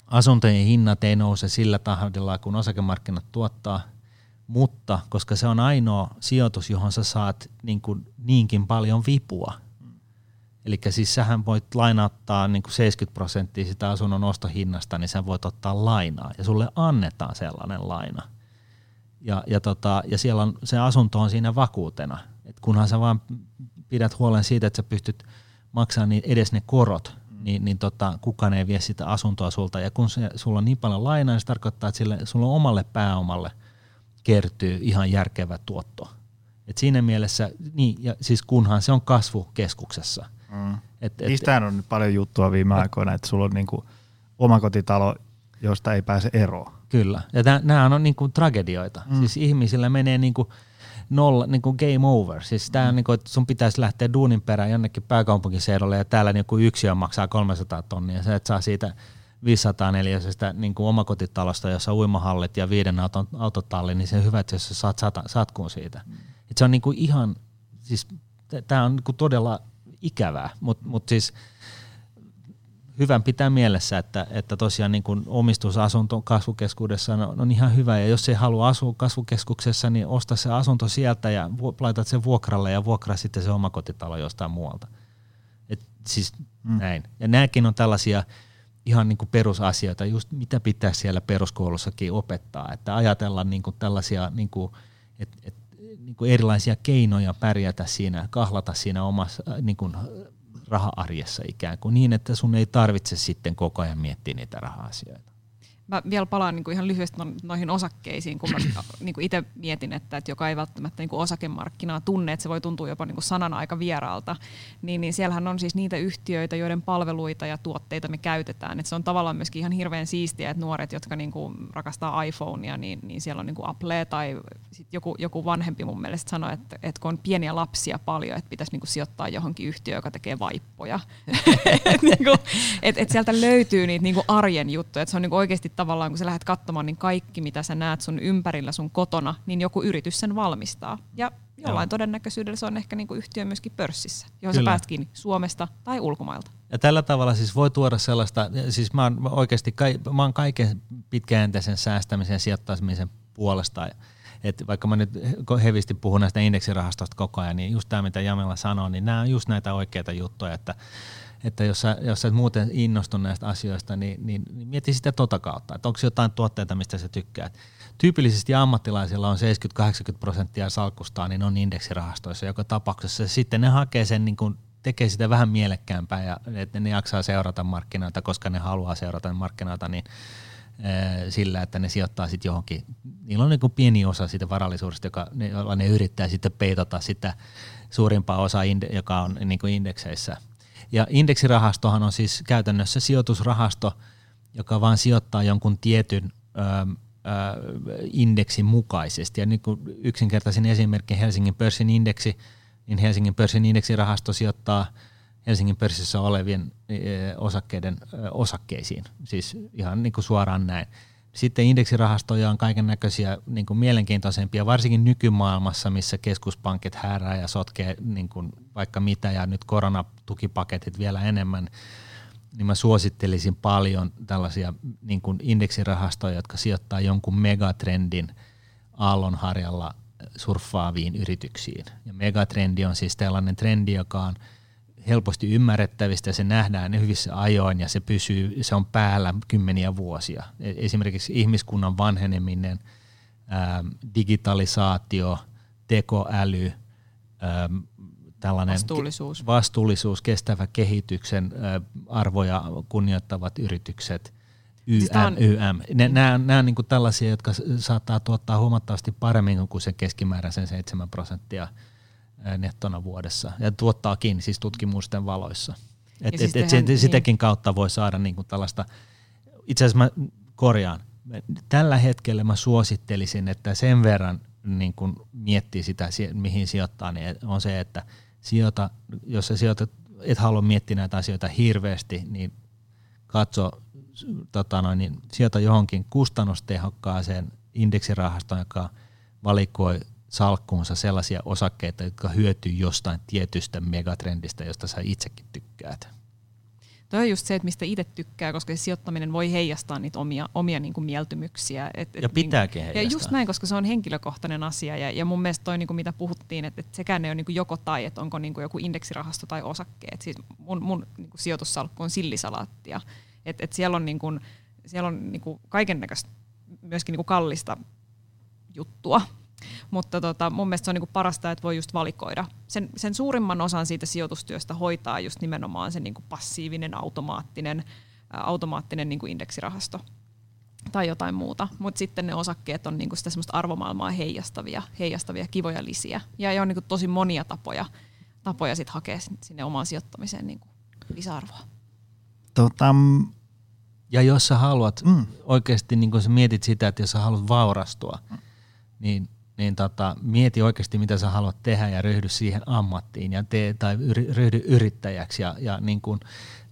asuntojen hinnat ei nouse sillä tahdilla, kun osakemarkkinat tuottaa, mutta koska se on ainoa sijoitus, johon sä saat niin kuin niinkin paljon vipua, Eli siis sähän voit lainauttaa niin kuin 70 prosenttia sitä asunnon ostohinnasta, niin sä voit ottaa lainaa ja sulle annetaan sellainen laina – ja, ja, tota, ja siellä on, se asunto on siinä vakuutena. Et kunhan sä vaan pidät huolen siitä, että sä pystyt maksamaan niin edes ne korot, mm. niin, niin tota, kukaan ei vie sitä asuntoa sulta. Ja kun se, sulla on niin paljon lainaa, niin se tarkoittaa, että sille, sulla on omalle pääomalle kertyy ihan järkevä tuotto. Et siinä mielessä, niin, ja siis kunhan se on kasvukeskuksessa. Mm. Et, et, Niistähän on nyt paljon juttua viime aikoina, että sulla on niinku omakotitalo, josta ei pääse eroon. Kyllä. Ja nämä on niinku tragedioita. Mm. Siis ihmisillä menee niinku nolla, niinku game over. Siis tää on niinku, että sun pitäisi lähteä duunin perään jonnekin pääkaupunkiseudulle ja täällä niinku yksi on maksaa 300 tonnia. Sä et saa siitä 500 neliöisestä niin kuin omakotitalosta, jossa uimahallit ja viiden auton, autotalli, niin se hyvä, että jos sä saat sata, satkuun siitä. Mm. Et se on niin kuin ihan, siis tämä on niin kuin todella ikävää, mutta mut siis hyvän pitää mielessä, että, että tosiaan niin kuin omistusasunto kasvukeskuudessa on, on ihan hyvä, ja jos ei halua asua kasvukeskuksessa, niin osta se asunto sieltä ja laitat sen vuokralle ja vuokraa sitten se omakotitalo jostain muualta. Et siis mm. näin. Ja nämäkin on tällaisia, ihan niin kuin perusasioita, just mitä pitää siellä peruskoulussakin opettaa, että ajatella niin kuin tällaisia niin kuin, et, et, niin kuin erilaisia keinoja pärjätä siinä, kahlata siinä omassa niin kuin raha-arjessa ikään kuin niin, että sun ei tarvitse sitten koko ajan miettiä niitä raha-asioita. Mä vielä palaan niin kuin ihan lyhyesti no, noihin osakkeisiin, kun mä niin kuin itse mietin, että, että joka ei välttämättä niin kuin osakemarkkinaa tunne, että se voi tuntua jopa niin kuin sanana aika vieraalta, niin, niin siellähän on siis niitä yhtiöitä, joiden palveluita ja tuotteita me käytetään. Et se on tavallaan myöskin ihan hirveän siistiä, että nuoret, jotka niin kuin rakastaa iPhonea, niin, niin siellä on niin kuin Apple tai sit joku, joku vanhempi mun mielestä sanoi, että, että kun on pieniä lapsia paljon, että pitäisi niin kuin sijoittaa johonkin yhtiöön, joka tekee vaippoja. et, niin kuin, et, et sieltä löytyy niitä niin kuin arjen juttuja, että se on niin kuin oikeasti tavallaan, kun sä lähdet katsomaan, niin kaikki, mitä sä näet sun ympärillä sun kotona, niin joku yritys sen valmistaa. Ja jollain Joo. todennäköisyydellä se on ehkä niin kuin yhtiö myöskin pörssissä, johon Kyllä. sä pääst kiinni Suomesta tai ulkomailta. Ja tällä tavalla siis voi tuoda sellaista, siis mä oon oikeasti, mä oon kaiken pitkäjänteisen säästämisen ja sijoittamisen puolesta. Et vaikka mä nyt hevisti puhun näistä indeksirahastoista koko ajan, niin just tämä mitä Jamila sanoo, niin nämä on just näitä oikeita juttuja, että että jos sä, jos sä et muuten innostu näistä asioista, niin, niin, niin mieti sitä tota kautta, että onko jotain tuotteita, mistä sä tykkäät. Tyypillisesti ammattilaisilla on 70-80 prosenttia salkustaan, niin on indeksirahastoissa joka tapauksessa. Sitten ne hakee sen, niin kun tekee sitä vähän mielekkäämpää ja että ne jaksaa seurata markkinoita, koska ne haluaa seurata markkinoita, niin sillä, että ne sijoittaa sitten johonkin. Niillä on niin pieni osa siitä varallisuudesta, joka, jolla ne yrittää sitten peitota sitä suurimpaa osa, joka on niin kuin indekseissä – ja indeksirahastohan on siis käytännössä sijoitusrahasto, joka vaan sijoittaa jonkun tietyn ö, ö, indeksin mukaisesti. Ja niin kuin yksinkertaisin esimerkki Helsingin pörssin indeksi, niin Helsingin pörssin indeksirahasto sijoittaa Helsingin pörssissä olevien osakkeiden osakkeisiin, siis ihan niin kuin suoraan näin. Sitten indeksirahastoja on kaiken näköisiä niin mielenkiintoisempia, varsinkin nykymaailmassa, missä keskuspankit häärää ja sotkee niin kuin vaikka mitä ja nyt koronatukipaketit vielä enemmän, niin mä suosittelisin paljon tällaisia niin kuin indeksirahastoja, jotka sijoittaa jonkun megatrendin aallonharjalla surffaaviin yrityksiin. Ja megatrendi on siis tällainen trendi, joka on – helposti ymmärrettävistä, se nähdään hyvissä ajoin ja se pysyy, se on päällä kymmeniä vuosia. E, esimerkiksi ihmiskunnan vanheneminen, ää, digitalisaatio, tekoäly, ää, tällainen vastuullisuus. vastuullisuus, kestävä kehityksen ää, arvoja kunnioittavat yritykset, YM, siis on... YM. Ne, nämä, nämä on niin tällaisia, jotka saattaa tuottaa huomattavasti paremmin kuin se keskimääräisen 7 prosenttia – nettona vuodessa ja tuottaakin siis tutkimusten valoissa. Et, siis et, tehdään, et sitäkin niin. kautta voi saada niinku tällaista, itse asiassa mä korjaan, tällä hetkellä mä suosittelisin, että sen verran niin kun miettii sitä, mihin sijoittaa, niin on se, että sijoita, jos sä sijoitat, et halua miettiä näitä asioita hirveästi, niin katso, tota noin, niin sijoita johonkin kustannustehokkaaseen indeksirahastoon, joka valikoi salkkuunsa sellaisia osakkeita, jotka hyötyy jostain tietystä megatrendistä, josta sä itsekin tykkäät. Tuo on just se, että mistä itse tykkää, koska se sijoittaminen voi heijastaa niitä omia, omia niin kuin mieltymyksiä. Et, et, ja pitääkin niin, heijastaa. Ja just näin, koska se on henkilökohtainen asia. Ja, ja mun mielestä toi, niin kuin mitä puhuttiin, että, että sekään ei ole niin kuin joko tai, että onko niin kuin joku indeksirahasto tai osakkeet. Siis mun, mun niin kuin sijoitussalkku on sillisalaattia. Et, et siellä on, niin kuin, siellä on niin kuin kaiken näköistä myöskin niin kuin kallista juttua, mutta tota, mun mielestä se on niinku parasta, että voi just valikoida. Sen, sen suurimman osan siitä sijoitustyöstä hoitaa just nimenomaan se niinku passiivinen, automaattinen, ää, automaattinen niinku indeksirahasto tai jotain muuta. Mutta sitten ne osakkeet on niinku sitä semmoista arvomaailmaa heijastavia, heijastavia kivoja lisiä. Ja on niinku tosi monia tapoja, tapoja sit hakea sinne omaan sijoittamiseen niinku lisäarvoa. Tota, Ja jos sä haluat mm. oikeasti, niin kun sä mietit sitä, että jos sä haluat vaurastua, mm. niin, niin tota, mieti oikeasti, mitä sä haluat tehdä ja ryhdy siihen ammattiin ja tee, tai ryhdy yrittäjäksi ja, ja niin kun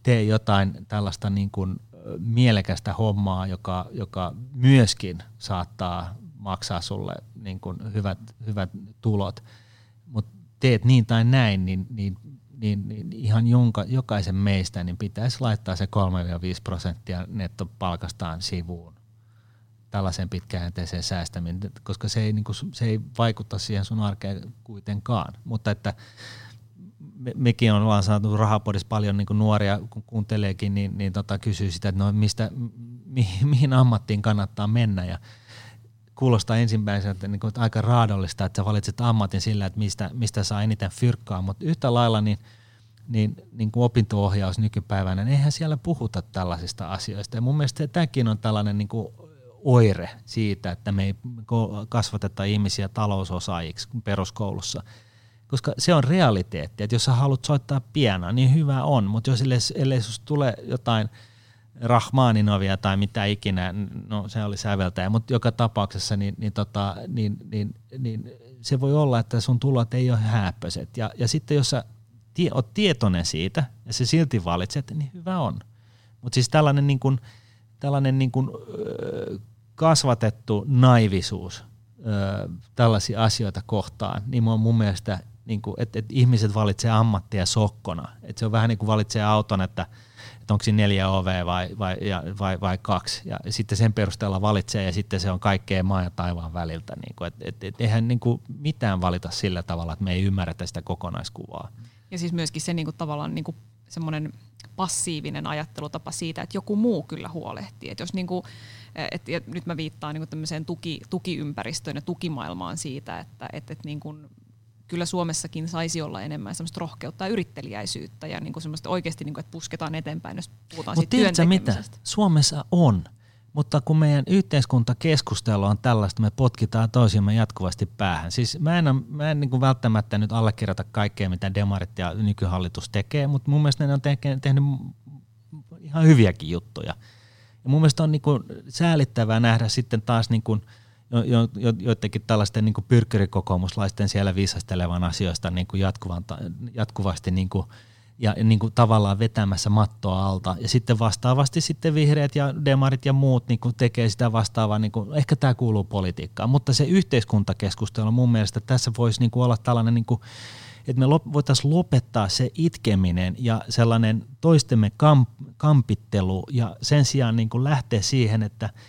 tee jotain tällaista niin kun mielekästä hommaa, joka, joka myöskin saattaa maksaa sulle niin kun hyvät, hyvät tulot, mutta teet niin tai näin, niin, niin niin, niin ihan jonka, jokaisen meistä niin pitäisi laittaa se 3-5 prosenttia nettopalkastaan sivuun tällaisen pitkäjänteiseen säästäminen, koska se ei, niin kuin, se ei vaikuta siihen sun arkeen kuitenkaan. Mutta että me, mekin ollaan saatu rahapodissa paljon niin kuin nuoria, kun kuunteleekin, niin, niin tota, kysyy sitä, että no mistä, mi, mihin ammattiin kannattaa mennä. Ja kuulostaa ensimmäisenä että, niin kuin, että aika raadollista, että sä valitset ammatin sillä, että mistä, mistä saa eniten fyrkkaa, mutta yhtä lailla niin, niin, niin kuin opinto-ohjaus nykypäivänä, niin eihän siellä puhuta tällaisista asioista. Ja mun mielestä tämäkin on tällainen niin kuin oire siitä, että me ei kasvateta ihmisiä talousosaajiksi peruskoulussa. Koska se on realiteetti, että jos sä haluat soittaa pianoa, niin hyvä on, mutta jos ellei, ellei tulee jotain – Rahmaninovia tai mitä ikinä, no se oli säveltäjä, mutta joka tapauksessa niin, niin, tota, niin, niin, niin se voi olla, että sun tulot ei ole hääppöiset. Ja, ja sitten jos sä tie, oot tietoinen siitä ja se silti valitset, niin hyvä on. Mutta siis tällainen, niin kun, tällainen niin kun, kasvatettu naivisuus tällaisia asioita kohtaan, niin mun, mielestä, niin kun, että, että ihmiset valitsee ammattia sokkona. Että se on vähän niin kuin valitsee auton, että – että onko siinä neljä OV vai, vai, ja, vai, vai kaksi. Ja sitten sen perusteella valitsee ja sitten se on kaikkea maan ja taivaan väliltä. Niin kuin, et, et, et, eihän niin kuin mitään valita sillä tavalla, että me ei ymmärretä sitä kokonaiskuvaa. Ja siis myöskin se niin kuin tavallaan niin kuin semmoinen passiivinen ajattelutapa siitä, että joku muu kyllä huolehtii. Et jos niin kuin, et, ja nyt mä viittaan niin kuin tämmöiseen tuki, tukiympäristöön ja tukimaailmaan siitä, että et, et niin kuin kyllä Suomessakin saisi olla enemmän semmoista rohkeutta ja yrittelijäisyyttä ja niin kuin semmoista oikeasti, niin kuin, että pusketaan eteenpäin, jos puhutaan Mut siitä työn mitä? Suomessa on, mutta kun meidän yhteiskuntakeskustelu on tällaista, me potkitaan toisiamme jatkuvasti päähän. Siis mä en, mä en niin kuin välttämättä nyt allekirjoita kaikkea, mitä demarit ja nykyhallitus tekee, mutta mun mielestä ne on tehnyt ihan hyviäkin juttuja. Ja mun mielestä on niin kuin säälittävää nähdä sitten taas niin kuin – jo, jo, jo, joidenkin tällaisten niin pyrkkyrikokoomuslaisten siellä viisastelevan asioista niin kuin jatkuvan, jatkuvasti niin kuin, ja niin kuin tavallaan vetämässä mattoa alta. Ja sitten vastaavasti sitten vihreät ja demarit ja muut niin kuin tekee sitä vastaavaa, niin kuin, ehkä tämä kuuluu politiikkaan, mutta se yhteiskuntakeskustelu mun mielestä tässä voisi niin kuin olla tällainen, niin kuin, että me voitaisiin lopettaa se itkeminen ja sellainen toistemme kamp, kampittelu ja sen sijaan niin kuin lähteä siihen, että –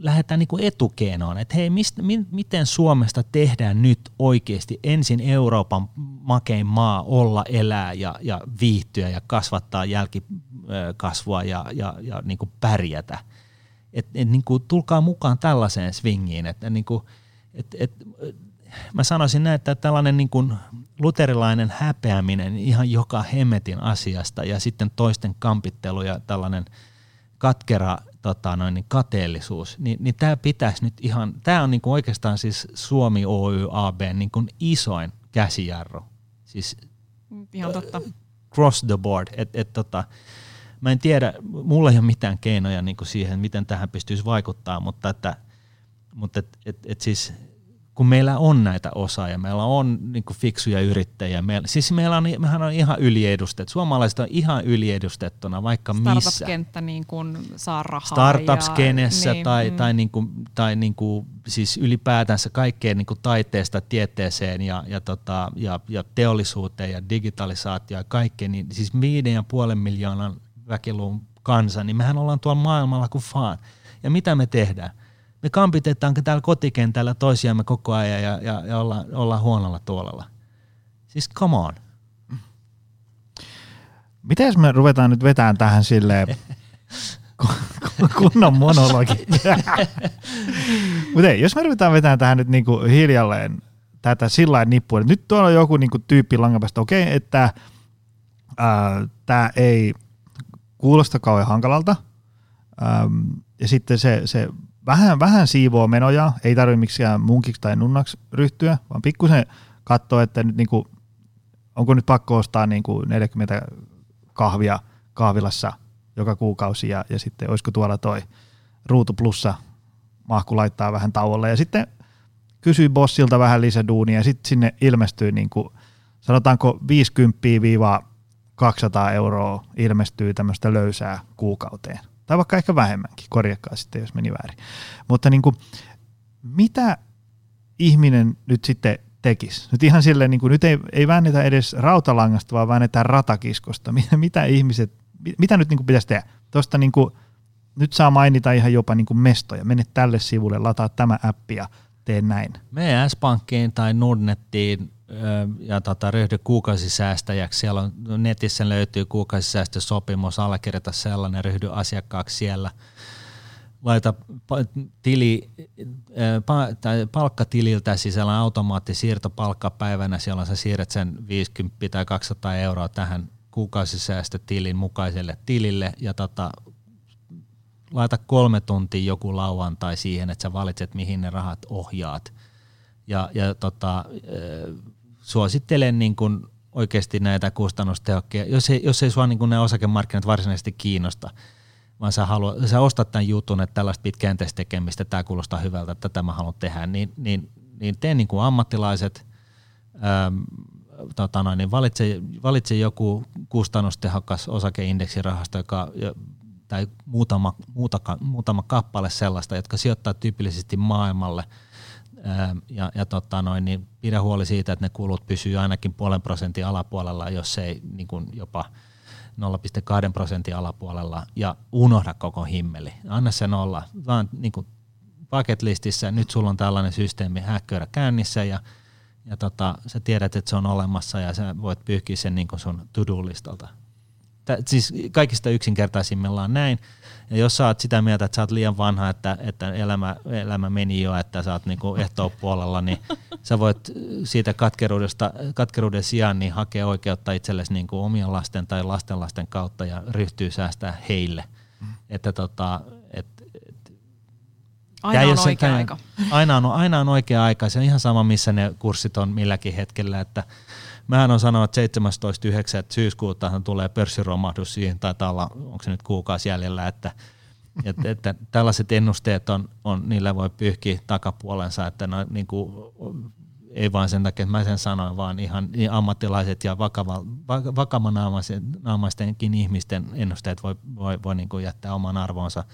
lähdetään niin kuin etukeenoon, että hei, mistä, mi, miten Suomesta tehdään nyt oikeasti ensin Euroopan makein maa olla, elää ja, ja viihtyä ja kasvattaa jälkikasvua ja, ja, ja niin kuin pärjätä. Et, et, niin kuin, tulkaa mukaan tällaiseen swingiin, että niin kuin, et, et, mä sanoisin näin, että tällainen niin kuin luterilainen häpeäminen ihan joka hemmetin asiasta ja sitten toisten kampittelu ja tällainen katkera tota, noin, niin kateellisuus, niin, niin tämä pitäisi nyt ihan, tämä on niin kuin oikeastaan siis Suomi Oy AB niin kuin isoin käsijarru. Siis, ihan totta. Cross the board. Et, et, tota, mä en tiedä, mulla ei ole mitään keinoja niin kuin siihen, miten tähän pystyisi vaikuttaa, mutta että, mutta et, et, et siis kun meillä on näitä osaajia, meillä on niin kuin fiksuja yrittäjiä, meillä, siis meillä on, mehän on ihan yliedustettu, suomalaiset on ihan yliedustettuna vaikka missä. Startup-kenttä niin kuin saa rahaa. Startups-kenessä niin, tai, mm. tai, niin kuin, tai niin kuin, siis ylipäätänsä kaikkeen niin kuin taiteesta tieteeseen ja, ja, tota, ja, ja teollisuuteen ja digitalisaatioon ja kaikkeen, niin siis viiden ja puolen miljoonan väkiluun kansa, niin mehän ollaan tuolla maailmalla kuin faan. Ja mitä me tehdään? Me kampitetaan täällä kotikentällä toisiamme koko ajan ja, ja, ja ollaan, ollaan huonolla tuolella. Siis come on. Miten jos me ruvetaan nyt vetämään tähän silleen kunnon monologi. Mutta jos me ruvetaan vetämään tähän nyt niinku hiljalleen tätä sillä nippua, nyt tuolla on joku niinku tyyppi langapäästä, okei, okay, että tämä ei kuulosta kauhean hankalalta, ähm, ja sitten se, se vähän, vähän siivoo menoja, ei tarvitse miksikään munkiksi tai nunnaksi ryhtyä, vaan pikkusen katsoa, että nyt niinku, onko nyt pakko ostaa niinku 40 kahvia kahvilassa joka kuukausi ja, ja sitten olisiko tuolla toi ruutu plussa mahku laittaa vähän tauolle ja sitten kysyi bossilta vähän lisäduunia ja sitten sinne ilmestyy niin kuin, sanotaanko 50-200 euroa ilmestyy tämmöistä löysää kuukauteen. Tai vaikka ehkä vähemmänkin, korjakaa sitten, jos meni väärin. Mutta niin kuin, mitä ihminen nyt sitten tekisi? Nyt ihan silleen, niin kuin, nyt ei, ei väännetä edes rautalangasta, vaan väännetään ratakiskosta. Mitä, ihmiset, mitä nyt niin kuin pitäisi tehdä? Tuosta niin kuin, nyt saa mainita ihan jopa niin kuin mestoja. Mene tälle sivulle, lataa tämä appi ja tee näin. Mene S-Pankkiin tai Nordnettiin ja tota, ryhdy kuukausisäästäjäksi. Siellä on, netissä löytyy kuukausisäästösopimus, allekirjoita sellainen, ryhdy asiakkaaksi siellä. Laita tili, tai palkkatililtä sisällä automaattisiirto palkkapäivänä, siellä sä siirrät sen 50 tai 200 euroa tähän kuukausisäästötilin mukaiselle tilille ja tota, laita kolme tuntia joku lauantai siihen, että sä valitset, mihin ne rahat ohjaat. Ja, ja tota, suosittelen niin kuin oikeasti näitä kustannustehokkia, jos ei, jos ei sua niin kuin nämä osakemarkkinat varsinaisesti kiinnosta, vaan sä, haluat, sä ostat tämän jutun, että tällaista pitkäjänteistä tekemistä, tämä kuulostaa hyvältä, että tätä mä haluan tehdä, niin, niin, niin tee niin kuin ammattilaiset, äm, tota noin, niin valitse, valitse joku kustannustehokas osakeindeksirahasto, joka tai muutama, muutama, muutama kappale sellaista, jotka sijoittaa tyypillisesti maailmalle ja, ja tota noin, niin pidä huoli siitä, että ne kulut pysyy ainakin puolen prosentin alapuolella, jos ei niin kuin jopa 0,2 prosentin alapuolella ja unohda koko himmeli. Anna sen olla, vaan niin kuin bucket listissä, nyt sulla on tällainen systeemi häkköydä käynnissä ja, ja tota, sä tiedät, että se on olemassa ja sä voit pyyhkiä sen niin kuin sun to-do-listalta siis kaikista yksinkertaisimmillaan näin. Ja jos sä oot sitä mieltä, että sä oot liian vanha, että, että elämä, elämä meni jo, että sä oot niinku puolella, niin sä voit siitä katkeruudesta, katkeruuden sijaan niin hakea oikeutta itsellesi niinku omien lasten tai lastenlasten kautta ja ryhtyy säästää heille. Mm. Että tota, et, et, Aina on oikea tämän, aika. Aina on, aina on oikea aika. Se on ihan sama, missä ne kurssit on milläkin hetkellä, että – Mähän on sanonut, että 17.9. syyskuuta tulee pörssiromahdus siihen, taitaa olla, onko se nyt kuukausi jäljellä, että, että, että tällaiset ennusteet on, on, niillä voi pyyhkiä takapuolensa, että no, niin kuin, ei vain sen takia, että mä sen sanoin, vaan ihan niin ammattilaiset ja vakava, vakavanaamaistenkin ihmisten ennusteet voi, voi, voi niin kuin jättää oman arvonsa.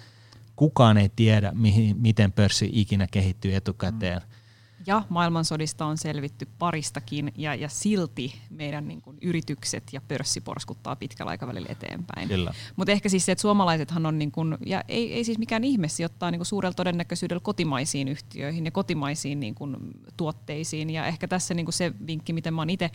Kukaan ei tiedä, mihin, miten pörssi ikinä kehittyy etukäteen. Mm ja maailmansodista on selvitty paristakin ja, ja silti meidän niin kuin, yritykset ja pörssi porskuttaa pitkällä aikavälillä eteenpäin. Mutta ehkä siis se, että suomalaisethan on, niin kuin, ja ei, ei siis mikään ihme sijoittaa niin kuin suurella todennäköisyydellä kotimaisiin yhtiöihin ja kotimaisiin niin kuin, tuotteisiin. Ja ehkä tässä niin kuin se vinkki, miten mä oon itse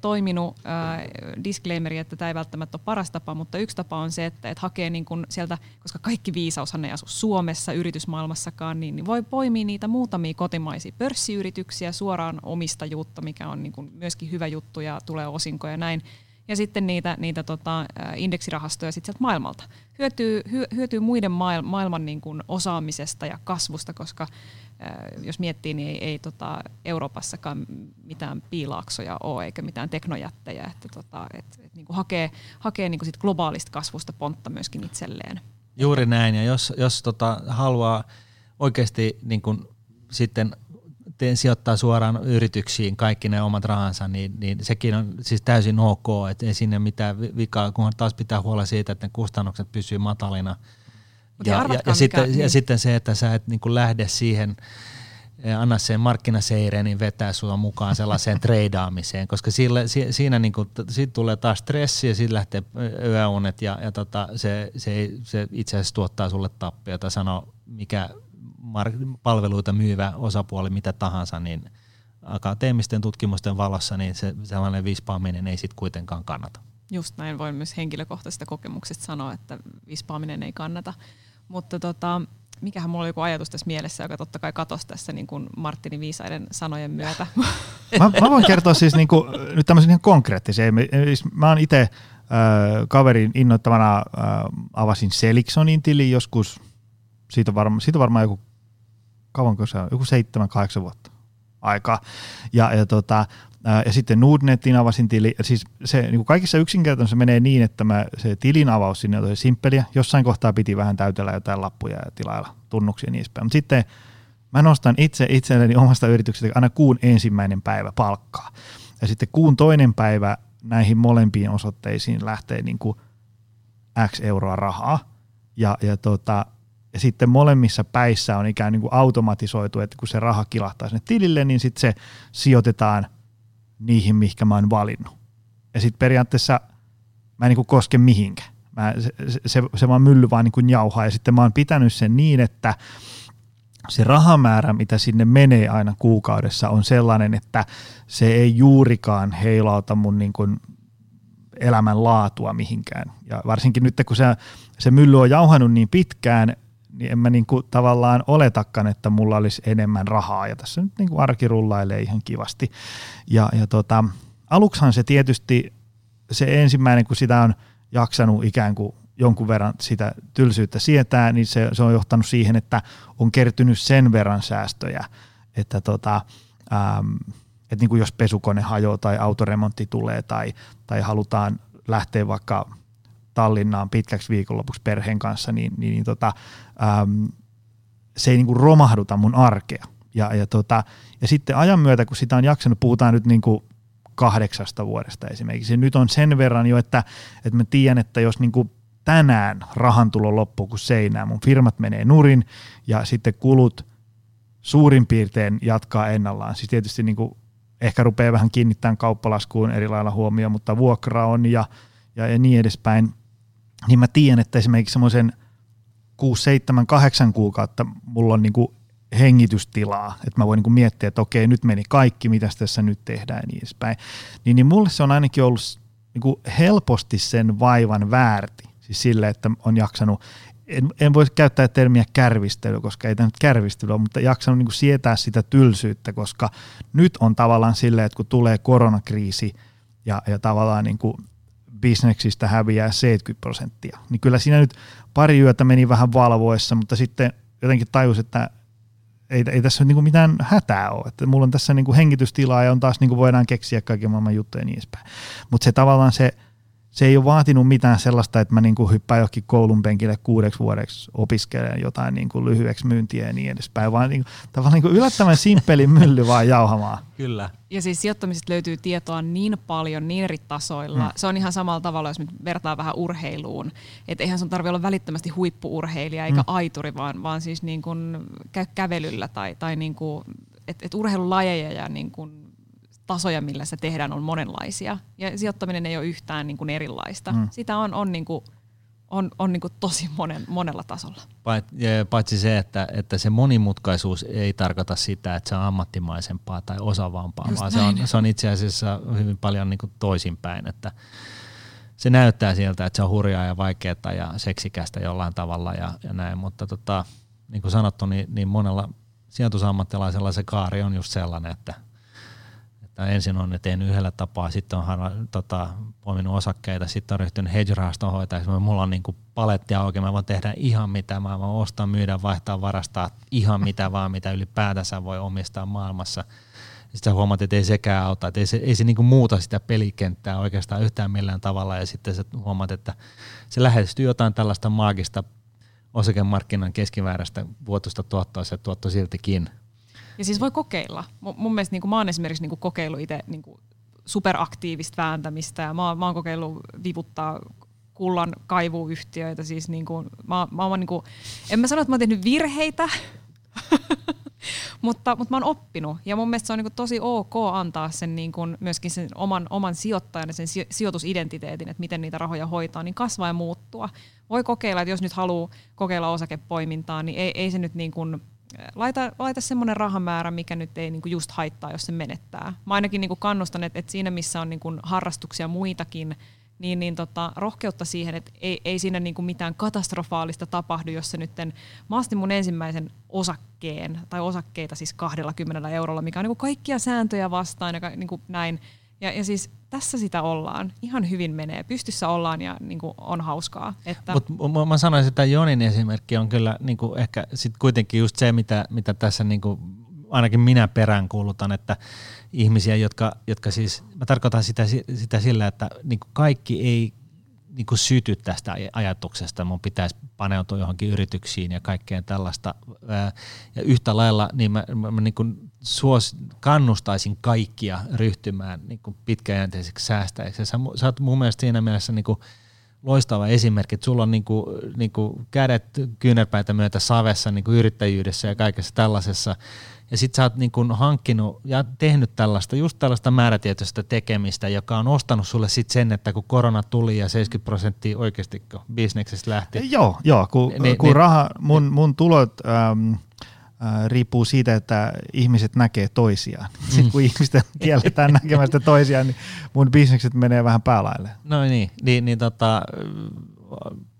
toiminut, äh, disclaimeri, että tämä ei välttämättä ole paras tapa, mutta yksi tapa on se, että, että hakee niin kuin sieltä, koska kaikki viisaushan ei asu Suomessa, yritysmaailmassakaan, niin, niin voi poimia niitä muutamia kotimaisia pörssi pörssiyrityksiä, suoraan omistajuutta, mikä on niin kuin myöskin hyvä juttu ja tulee osinkoja ja näin. Ja sitten niitä, niitä tota, indeksirahastoja sitten sieltä maailmalta. Hyötyy, hyötyy muiden maailman niin kuin osaamisesta ja kasvusta, koska jos miettii, niin ei, ei tota, Euroopassakaan mitään piilaaksoja ole eikä mitään teknojättejä, että tota, et, et, niin kuin hakee, hakee niin kuin sit globaalista kasvusta pontta myöskin itselleen. Juuri näin, ja jos, jos tota, haluaa oikeasti niin kuin sitten te, sijoittaa suoraan yrityksiin kaikki ne omat rahansa, niin, niin sekin on siis täysin ok, että ei sinne mitään vikaa, kunhan taas pitää huolella siitä, että ne kustannukset pysyy matalina. Ja, ja, ja, ja, sitten, niin. ja sitten se, että sä et niin kuin lähde siihen, eh, anna sen markkinaseireen, niin vetää sua mukaan sellaiseen treidaamiseen, koska sille, si, siinä niin kuin, siitä tulee taas stressi ja siitä lähtee yöunet ja, ja tota, se, se, se itse asiassa tuottaa sulle tappiota, sano mikä palveluita myyvä osapuoli, mitä tahansa, niin akateemisten tutkimusten valossa niin se sellainen vispaaminen ei sitten kuitenkaan kannata. Just näin voin myös henkilökohtaisesta kokemuksesta sanoa, että vispaaminen ei kannata. Mutta tota, mikähän mulla oli joku ajatus tässä mielessä, joka totta kai katosi tässä niin kuin Martinin viisaiden sanojen myötä. Mä, mä voin kertoa siis niin kuin, nyt tämmöisen ihan konkreettisen. Mä oon itse äh, kaverin innoittavana äh, avasin Seliksonin tili joskus, siitä on, varma, siitä on varmaan joku kauanko se on, joku seitsemän, kahdeksan vuotta aikaa. Ja, ja tota, ja sitten Nordnetin avasin tili. Siis se niin kuin kaikissa yksinkertaisissa menee niin, että mä, se tilin avaus sinne on tosi simppeliä. Jossain kohtaa piti vähän täytellä jotain lappuja ja tilailla tunnuksia ja niin edespäin. Mutta sitten mä nostan itse itselleni omasta yrityksestä aina kuun ensimmäinen päivä palkkaa. Ja sitten kuun toinen päivä näihin molempiin osoitteisiin lähtee niin kuin X euroa rahaa. Ja, ja, tota, ja sitten molemmissa päissä on ikään niin kuin automatisoitu, että kun se raha kilahtaa sinne tilille, niin sitten se sijoitetaan niihin, mihinkä mä oon valinnut. Ja sitten periaatteessa mä en niin kuin koske mihinkään. Mä, se, se, se vaan mylly vaan niin kuin jauhaa ja sitten mä oon pitänyt sen niin, että se rahamäärä, mitä sinne menee aina kuukaudessa, on sellainen, että se ei juurikaan heilauta mun niin kuin elämän laatua mihinkään. Ja varsinkin nyt, kun se, se mylly on jauhanut niin pitkään, niin en mä niin kuin tavallaan oletakaan, että mulla olisi enemmän rahaa. Ja tässä nyt niin kuin arki rullailee ihan kivasti. Ja, ja tota, aluksihan se tietysti, se ensimmäinen, kun sitä on jaksanut ikään kuin jonkun verran sitä tylsyyttä sietää, niin se, se on johtanut siihen, että on kertynyt sen verran säästöjä, että tota, ähm, että niin kuin jos pesukone hajoaa tai autoremontti tulee tai, tai halutaan lähteä vaikka Tallinnaan pitkäksi viikonlopuksi perheen kanssa, niin, niin, niin tota, ähm, se ei niin kuin romahduta mun arkea. Ja, ja, tota, ja sitten ajan myötä, kun sitä on jaksanut, puhutaan nyt niin kuin kahdeksasta vuodesta esimerkiksi. Ja nyt on sen verran jo, että, että mä tiedän, että jos niin kuin tänään rahantulo loppuu kuin seinään, mun firmat menee nurin ja sitten kulut suurin piirtein jatkaa ennallaan. Siis tietysti niin kuin ehkä rupeaa vähän kiinnittämään kauppalaskuun eri lailla huomioon, mutta vuokra on ja, ja, ja niin edespäin. Niin mä tiedän, että esimerkiksi semmoisen 6, 7, 8 kuukautta mulla on niin kuin hengitystilaa, että mä voin niin miettiä, että okei, nyt meni kaikki, mitä tässä nyt tehdään ja niin edespäin. Niin, niin mulle se on ainakin ollut niin kuin helposti sen vaivan väärti. Siis sille, että on jaksanut, en, en voi käyttää termiä kärvistely, koska ei tämä nyt kärvistely ole, mutta jaksanut niin kuin sietää sitä tylsyyttä, koska nyt on tavallaan silleen, että kun tulee koronakriisi ja, ja tavallaan niin kuin bisneksistä häviää 70 prosenttia, niin kyllä siinä nyt pari yötä meni vähän valvoessa, mutta sitten jotenkin tajus, että ei, ei tässä nyt niin mitään hätää ole. Että mulla on tässä niin kuin hengitystilaa ja on taas niin kuin voidaan keksiä kaiken maailman juttuja ja niin edespäin. Mutta se tavallaan se se ei ole vaatinut mitään sellaista, että mä niin kuin hyppään johonkin koulun penkille kuudeksi vuodeksi opiskelemaan jotain niin kuin lyhyeksi myyntiä ja niin edespäin, vaan niin kuin, tavallaan niin kuin yllättävän simppeli mylly vaan jauhamaan. Kyllä. Ja siis sijoittamisesta löytyy tietoa niin paljon, niin eri tasoilla. Mm. Se on ihan samalla tavalla, jos nyt vertaa vähän urheiluun. Että eihän sun tarvitse olla välittömästi huippuurheilija eikä mm. aituri, vaan, vaan siis niin kuin käy kävelyllä tai, tai niin kuin, et, et urheilulajeja ja niin kuin tasoja, millä se tehdään, on monenlaisia. Ja sijoittaminen ei ole yhtään niin kuin erilaista. Mm. Sitä on, on, niin kuin, on, on niin kuin tosi monen, monella tasolla. Paitsi se, että, että se monimutkaisuus ei tarkoita sitä, että se on ammattimaisempaa tai osaavampaa, Just vaan se on, se on itse asiassa hyvin paljon niin kuin toisinpäin. Että se näyttää sieltä, että se on hurjaa ja vaikeaa ja seksikästä jollain tavalla ja, ja näin, mutta tota, niin kuin sanottu, niin, niin monella sijoitusammattilaisella se kaari on just sellainen, että – ensin on ne tehnyt yhdellä tapaa, sitten on tota, poiminut osakkeita, sitten on ryhtynyt hedge-rahaston hoitajaksi. Mulla on niin kuin paletti auki, mä voin tehdä ihan mitä, mä voin ostaa, myydä, vaihtaa, varastaa ihan mitä vaan, mitä ylipäätänsä voi omistaa maailmassa. Sitten sä huomaat, että ei sekään auta, että ei se, ei se kuin muuta sitä pelikenttää oikeastaan yhtään millään tavalla, ja sitten sä huomaat, että se lähestyy jotain tällaista maagista osakemarkkinan keskivääräistä vuotuista tuottoa, se tuotto siltikin – ja siis voi kokeilla. M- mun mielestä niin kuin, mä oon esimerkiksi niin kuin, kokeillut itse niin kuin, superaktiivista vääntämistä ja mä, mä oon kokeillut vivuttaa kullan kaivuyhtiöitä. Siis niin kuin, mä, mä oon, niin kuin, en mä sano, että mä oon tehnyt virheitä, mutta, mutta mä oon oppinut. Ja mun mielestä se on niin tosi ok antaa sen niin kuin myöskin sen oman, oman sijoittajan ja sen sijoitusidentiteetin, että miten niitä rahoja hoitaa, niin kasvaa ja muuttua. Voi kokeilla, että jos nyt haluaa kokeilla osakepoimintaa, niin ei, ei se nyt niin kuin laita, laita semmoinen rahamäärä, mikä nyt ei niinku just haittaa, jos se menettää. Mä ainakin niinku kannustan, että, että siinä missä on niinku harrastuksia muitakin, niin, niin tota, rohkeutta siihen, että ei, ei siinä niinku mitään katastrofaalista tapahdu, jos se nyt mä astin mun ensimmäisen osakkeen, tai osakkeita siis 20 eurolla, mikä on niinku kaikkia sääntöjä vastaan ja niinku näin. Ja, ja siis tässä sitä ollaan. Ihan hyvin menee. Pystyssä ollaan ja niin kuin, on hauskaa. Että... Mut mä sanoisin, että Jonin esimerkki on kyllä niin kuin ehkä sit kuitenkin just se, mitä, mitä tässä niin kuin ainakin minä peräänkuulutan, että ihmisiä, jotka, jotka siis, mä tarkoitan sitä, sitä sillä, että niin kuin kaikki ei niin kuin syty tästä ajatuksesta, mun pitäisi paneutua johonkin yrityksiin ja kaikkeen tällaista. Ja yhtä lailla niin mä, mä, mä niin kuin suos, kannustaisin kaikkia ryhtymään niin kuin pitkäjänteiseksi säästäjiksi. Sä, sä oot mun mielestä siinä mielessä niin kuin loistava esimerkki, että sulla on niin kuin, niin kuin kädet kyynärpäitä myötä savessa niin kuin yrittäjyydessä ja kaikessa tällaisessa ja sit sä oot niin kun hankkinut ja tehnyt tällaista, just tällaista määrätietoista tekemistä, joka on ostanut sulle sit sen, että kun korona tuli ja 70 prosenttia oikeasti bisneksestä lähti. Joo, joo kun, niin, kun niin, raha, mun, mun tulot äm, äh, riippuu siitä, että ihmiset näkee toisiaan. Mm. Sitten kun ihmisten kielletään näkemästä toisiaan, niin mun bisnekset menee vähän päälaille. No niin, niin, niin tota,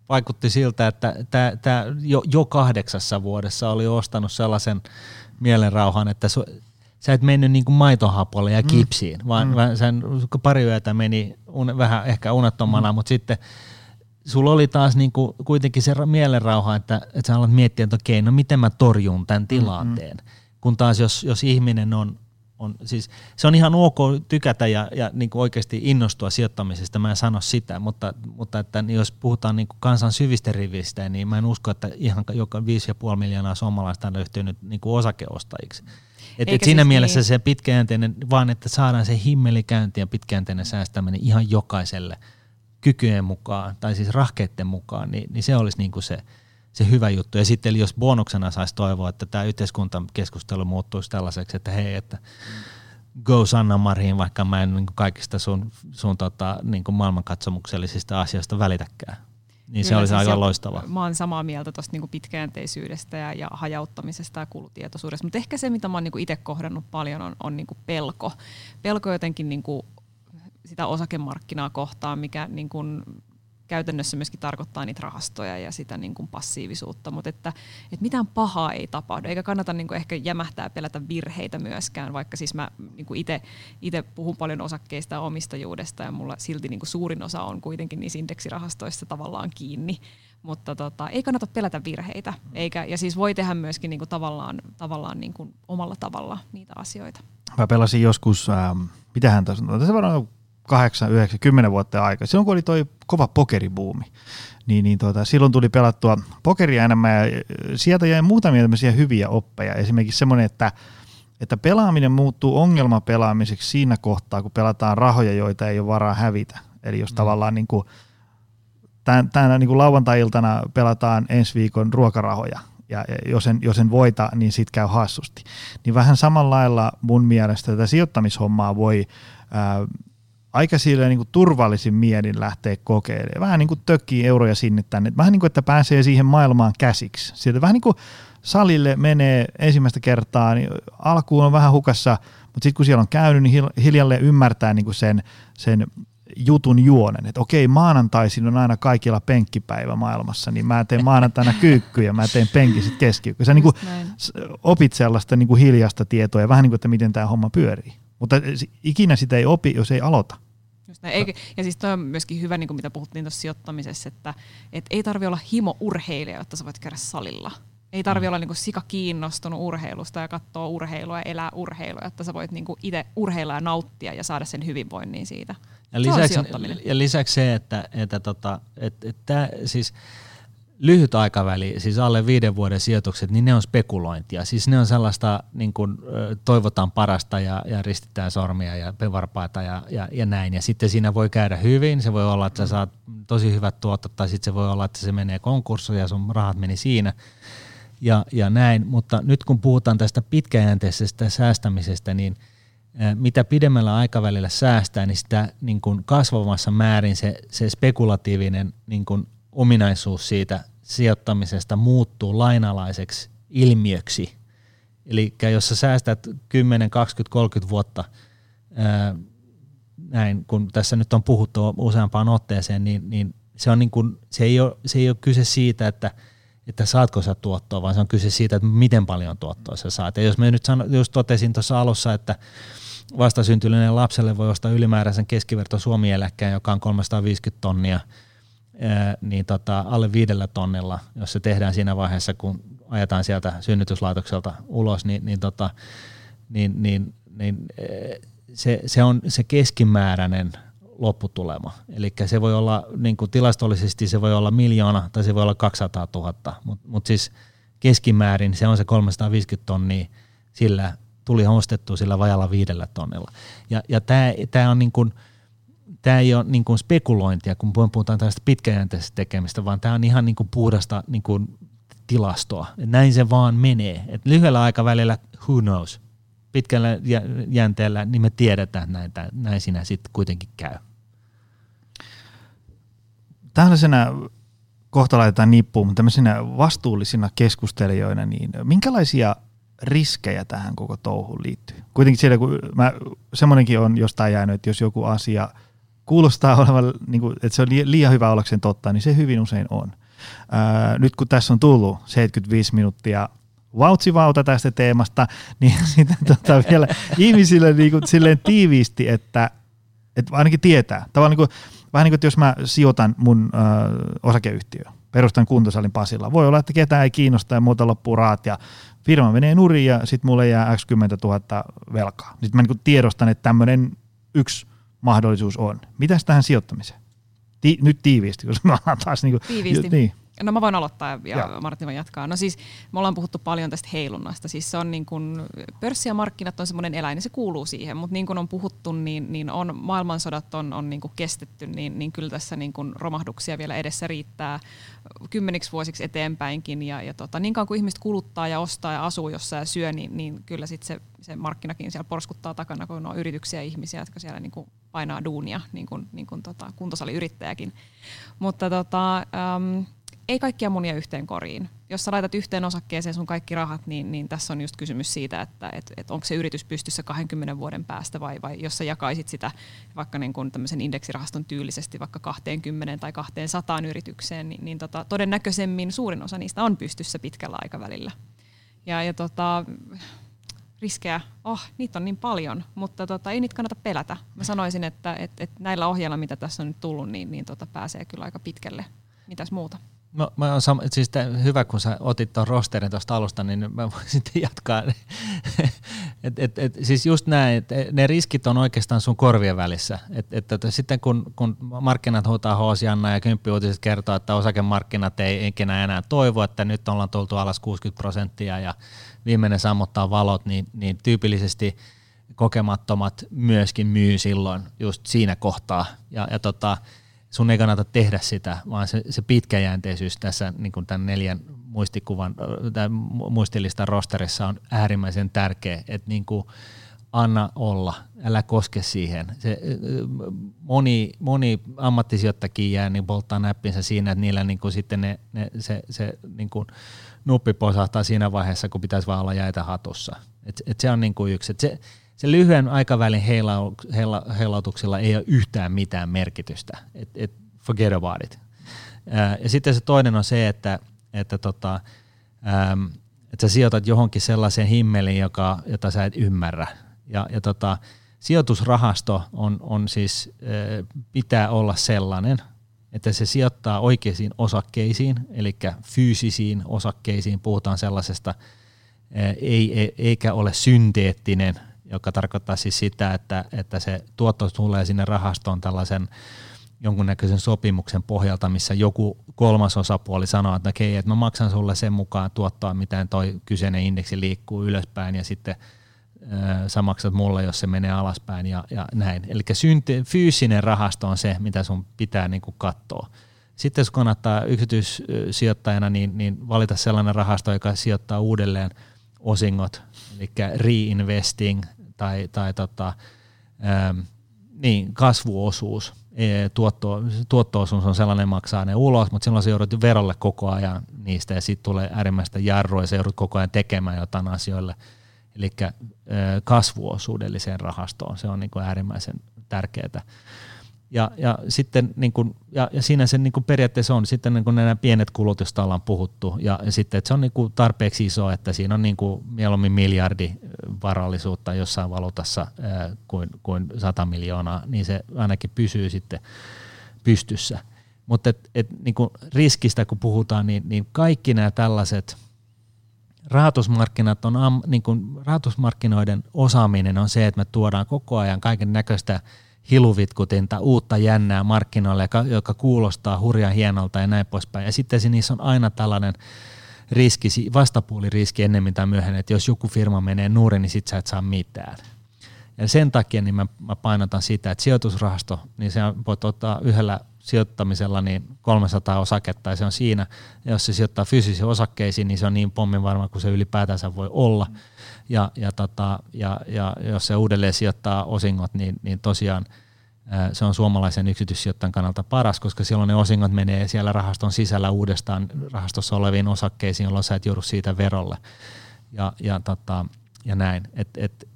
vaikutti siltä, että tää, tää jo, jo kahdeksassa vuodessa oli ostanut sellaisen mielenrauhan, että su, sä et mennyt niin kuin maitohapolle ja mm. kipsiin, mm. vaan, mm. sen pari yötä meni un, vähän ehkä unettomana, mm. mutta sitten sulla oli taas niin kuin kuitenkin se mielenrauha, että, että sä alat miettiä, että okei, no miten mä torjun tämän mm, tilanteen. Mm. Kun taas jos, jos ihminen on on, siis se on ihan ok tykätä ja, ja niin kuin oikeasti innostua sijoittamisesta, mä en sano sitä, mutta, mutta että jos puhutaan niin kuin kansan syvistä rivistä, niin mä en usko, että ihan joka 5,5 miljoonaa suomalaista on löytynyt niin kuin osakeostajiksi. Et, et siinä siis mielessä niin. se pitkäjänteinen, vaan että saadaan se himmelikäynti ja pitkäjänteinen säästäminen ihan jokaiselle kykyjen mukaan, tai siis rahkeiden mukaan, niin, niin se olisi niin kuin se, se hyvä juttu. Ja sitten jos bonuksena saisi toivoa, että tämä yhteiskuntakeskustelu muuttuisi tällaiseksi, että hei, että go Sanna Mariin, vaikka mä en niin kaikista sun, sun tota, niin maailmankatsomuksellisista asioista välitäkään. Niin se olisi siis aika loistava. Mä oon samaa mieltä tuosta niinku pitkäjänteisyydestä ja, ja hajauttamisesta ja kulutietoisuudesta, mutta ehkä se, mitä mä oon niinku itse kohdannut paljon, on, on niinku pelko. Pelko jotenkin niinku sitä osakemarkkinaa kohtaan, mikä niinku käytännössä myöskin tarkoittaa niitä rahastoja ja sitä niin kuin passiivisuutta, mutta että, että mitään pahaa ei tapahdu, eikä kannata niin kuin ehkä jämähtää pelätä virheitä myöskään, vaikka siis mä niin itse puhun paljon osakkeista ja omistajuudesta ja mulla silti niin kuin suurin osa on kuitenkin niissä indeksirahastoissa tavallaan kiinni, mutta tota, ei kannata pelätä virheitä, eikä, ja siis voi tehdä myöskin niin kuin tavallaan, tavallaan niin kuin omalla tavalla niitä asioita. Mä pelasin joskus, ähm, mitähän tässä on, tässä varmaan 8, 9, 10 vuotta aikaa. Silloin kun oli toi kova pokeribuumi, niin, niin tuota, silloin tuli pelattua pokeria enemmän ja sieltä jäi muutamia tämmöisiä hyviä oppeja. Esimerkiksi semmoinen, että, että pelaaminen muuttuu ongelmapelaamiseksi siinä kohtaa, kun pelataan rahoja, joita ei ole varaa hävitä. Eli jos mm. tavallaan niin kuin, tämän, tämän niin kuin lauantai-iltana pelataan ensi viikon ruokarahoja, ja jos en, jos en voita, niin sit käy hassusti. Niin vähän samalla lailla mun mielestä tätä sijoittamishommaa voi ää, aika silleen niin kuin turvallisin mielin lähteä kokeilemaan. Vähän niin kuin tökkii euroja sinne tänne. Vähän niin kuin, että pääsee siihen maailmaan käsiksi. Sieltä vähän niin kuin salille menee ensimmäistä kertaa, niin alkuun on vähän hukassa, mutta sitten kun siellä on käynyt, niin hiljalleen ymmärtää niin kuin sen, sen jutun juonen, että okei, maanantaisin on aina kaikilla penkkipäivä maailmassa, niin mä teen maanantaina kyykkyjä, mä teen penkiset keskiykkyä. Sä niin kuin opit sellaista niin kuin hiljasta tietoa ja vähän niin kuin, että miten tämä homma pyörii. Mutta ikinä sitä ei opi, jos ei aloita. Just näin. Eikä, ja siis toi on myöskin hyvä, niin kuin mitä puhuttiin tuossa sijoittamisessa, että et ei tarvi olla himo urheilija, jotta sä voit käydä salilla. Ei tarvi mm. olla niin kuin sika kiinnostunut urheilusta ja katsoa urheilua ja elää urheilua, että sä voit niin kuin itse urheilla ja nauttia ja saada sen hyvinvoinnin siitä. Ja lisäksi, se ja lisäksi se, että, että, tota, että, että siis – lyhyt aikaväli, siis alle viiden vuoden sijoitukset, niin ne on spekulointia. Siis ne on sellaista, niin kuin toivotaan parasta ja, ja ristitään sormia ja varpaita ja, ja, ja näin. Ja sitten siinä voi käydä hyvin, se voi olla, että sä saat tosi hyvät tuotot, tai sitten se voi olla, että se menee konkurssiin ja sun rahat meni siinä. Ja, ja näin, mutta nyt kun puhutaan tästä pitkäjänteisestä säästämisestä, niin mitä pidemmällä aikavälillä säästää, niin sitä niin kuin kasvavassa määrin se, se spekulatiivinen niin kuin ominaisuus siitä sijoittamisesta muuttuu lainalaiseksi ilmiöksi. Eli jos sä säästät 10, 20, 30 vuotta, ää, näin, kun tässä nyt on puhuttu useampaan otteeseen, niin, niin, se, on niin kuin, se, ei ole, se ei ole kyse siitä, että, että saatko sä tuottoa, vaan se on kyse siitä, että miten paljon tuottoa sä saat. Ja jos me nyt sano, just totesin tuossa alussa, että vastasyntyinen lapselle voi ostaa ylimääräisen keskiverto Suomi-eläkkeen, joka on 350 tonnia – niin tota, alle viidellä tonnilla, jos se tehdään siinä vaiheessa, kun ajetaan sieltä synnytyslaitokselta ulos, niin, niin, tota, niin, niin, niin se, se on se keskimääräinen lopputulema. Eli se voi olla, niin kuin tilastollisesti se voi olla miljoona tai se voi olla 200 000, mutta mut siis keskimäärin se on se 350 tonnia, sillä tuli ostettua sillä vajalla viidellä tonnilla. Ja, ja tämä on niin kuin, tämä ei ole niin kuin spekulointia, kun puhutaan tästä pitkäjänteisestä tekemistä, vaan tämä on ihan niin kuin puhdasta niin kuin tilastoa. Näin se vaan menee. Et lyhyellä aikavälillä, who knows, pitkällä jänteellä, niin me tiedetään, että näin, näin siinä sitten kuitenkin käy. Tällaisena kohta laitetaan nippuun, mutta tämmöisenä vastuullisina keskustelijoina, niin minkälaisia riskejä tähän koko touhuun liittyy? Kuitenkin siellä, kun mä, semmoinenkin on jostain jäänyt, että jos joku asia kuulostaa olevan, niin kuin, että se on liian hyvä ollakseen totta, niin se hyvin usein on. Ää, nyt kun tässä on tullut 75 minuuttia vautsivauta tästä teemasta, niin sitten tota vielä ihmisille niin kuin, silleen tiiviisti, että, että ainakin tietää. Tavallaan niin kuin, vähän niin kuin, että jos mä sijoitan mun ö, osakeyhtiöön, perustan kuntosalin Pasilla. Voi olla, että ketään ei kiinnosta ja muuta loppuu raat ja firma menee nurin ja sitten mulle jää x 10 000 velkaa. Sitten mä niin tiedostan, että tämmöinen yksi mahdollisuus on. Mitäs tähän sijoittamiseen? Ti- nyt tiiviisti, koska me ollaan taas niin kuin, tiiviisti. Niin. No mä voin aloittaa ja, ja. Martin voi jatkaa. No siis me ollaan puhuttu paljon tästä heilunnasta. Siis se on niin kuin, pörssi ja markkinat on semmoinen eläin, niin se kuuluu siihen. Mutta niin kuin on puhuttu, niin, niin on, maailmansodat on, on niin kuin kestetty, niin, niin kyllä tässä niin kuin romahduksia vielä edessä riittää kymmeniksi vuosiksi eteenpäinkin. Ja, ja tota, niin kauan kuin ihmiset kuluttaa ja ostaa ja asuu jossain ja syö, niin, niin kyllä sit se, se markkinakin siellä porskuttaa takana, kun on yrityksiä ja ihmisiä, jotka siellä niin kuin painaa duunia, niin kuin, niin kuin tota, kuntosaliyrittäjäkin. Mutta tota, ähm, ei kaikkia munia yhteen koriin. Jos sä laitat yhteen osakkeeseen sun kaikki rahat, niin, niin tässä on just kysymys siitä, että et, et onko se yritys pystyssä 20 vuoden päästä vai, vai jos sä jakaisit sitä vaikka niin kuin tämmöisen indeksirahaston tyylisesti vaikka 20 tai 200 yritykseen, niin, niin tota, todennäköisemmin suurin osa niistä on pystyssä pitkällä aikavälillä. Ja, ja tota, riskejä, oh, niitä on niin paljon, mutta tota, ei niitä kannata pelätä. Mä sanoisin, että et, et näillä ohjeilla, mitä tässä on nyt tullut, niin, niin tota, pääsee kyllä aika pitkälle. Mitäs muuta? Mä, mä on sam- siis hyvä, kun sä otit tuon rosterin tuosta alusta, niin mä voin sitten jatkaa. et, et, et, siis just näin, että ne riskit on oikeastaan sun korvien välissä. Et, et, et, sitten kun, kun markkinat huutaa hoosianna ja kymppiuutiset kertoo, että osakemarkkinat ei ikinä enää toivo, että nyt ollaan tultu alas 60 prosenttia ja viimeinen sammuttaa valot, niin, niin tyypillisesti kokemattomat myöskin myy silloin just siinä kohtaa. Ja, ja tota, sun ei kannata tehdä sitä, vaan se, se pitkäjänteisyys tässä niin kuin tämän neljän muistikuvan, tämän muistilistan rosterissa on äärimmäisen tärkeä, että niin kuin anna olla, älä koske siihen. Se, moni, moni ammattisijoittakin jää niin polttaa näppinsä siinä, että niillä niin kuin sitten ne, ne, se, se niin kuin nuppi posahtaa siinä vaiheessa, kun pitäisi vaan olla jäitä hatussa. Et, et se on niin kuin yksi. Et se, se lyhyen aikavälin heila, heila, heilautuksella ei ole yhtään mitään merkitystä. Et, et forget about it. Ää, ja sitten se toinen on se, että, että, tota, äm, että sä sijoitat johonkin sellaiseen himmeliin, joka, jota sä et ymmärrä. Ja, ja tota, sijoitusrahasto on, on siis, ää, pitää olla sellainen, että se sijoittaa oikeisiin osakkeisiin, eli fyysisiin osakkeisiin, puhutaan sellaisesta, ei, ei, eikä ole synteettinen joka tarkoittaa siis sitä, että, että se tuotto tulee sinne rahastoon tällaisen jonkunnäköisen sopimuksen pohjalta, missä joku kolmas osapuoli sanoo, että okei, että mä maksan sulle sen mukaan tuottoa, miten toi kyseinen indeksi liikkuu ylöspäin ja sitten sä maksat mulle, jos se menee alaspäin ja, ja näin. Eli synti, fyysinen rahasto on se, mitä sun pitää niin kuin katsoa. Sitten jos kannattaa yksityissijoittajana, niin, niin valita sellainen rahasto, joka sijoittaa uudelleen osingot, eli reinvesting – tai, tai tota, ähm, niin, kasvuosuus, e, tuotto, tuotto-osuus on sellainen, maksaa ne ulos, mutta silloin se joudut verolle koko ajan niistä ja sitten tulee äärimmäistä jarrua ja se joudut koko ajan tekemään jotain asioille. Eli kasvuosuudelliseen rahastoon, se on niin kuin äärimmäisen tärkeää. Ja, ja, sitten, niin kun, ja, ja siinä se niin kun periaatteessa on sitten niin kun nämä pienet kulut, joista ollaan puhuttu, ja, ja sitten että se on niin tarpeeksi iso, että siinä on niin mieluummin miljardi varallisuutta jossain valuutassa ää, kuin, kuin 100 miljoonaa, niin se ainakin pysyy sitten pystyssä. Mutta et, et, niin kun riskistä kun puhutaan, niin, niin kaikki nämä tällaiset rahoitusmarkkinat on, niin kuin rahoitusmarkkinoiden osaaminen on se, että me tuodaan koko ajan kaiken näköistä hiluvitkutinta, uutta jännää markkinoille, joka, joka kuulostaa hurjan hienolta ja näin poispäin. Ja sitten niissä on aina tällainen riski, vastapuoliriski ennemmin tai myöhemmin, että jos joku firma menee nurin, niin sit sä et saa mitään. Ja sen takia niin mä, mä painotan sitä, että sijoitusrahasto, niin se voit ottaa yhdellä sijoittamisella niin 300 osaketta ja se on siinä. Ja jos se sijoittaa fyysisiin osakkeisiin, niin se on niin pommin varma kuin se ylipäätänsä voi olla. Ja, ja, tota, ja, ja jos se uudelleen sijoittaa osingot, niin, niin tosiaan se on suomalaisen yksityissijoittajan kannalta paras, koska silloin ne osingot menee siellä rahaston sisällä uudestaan rahastossa oleviin osakkeisiin, jolloin sä et joudu siitä verolle. Ja, ja, tota, ja näin. Et, et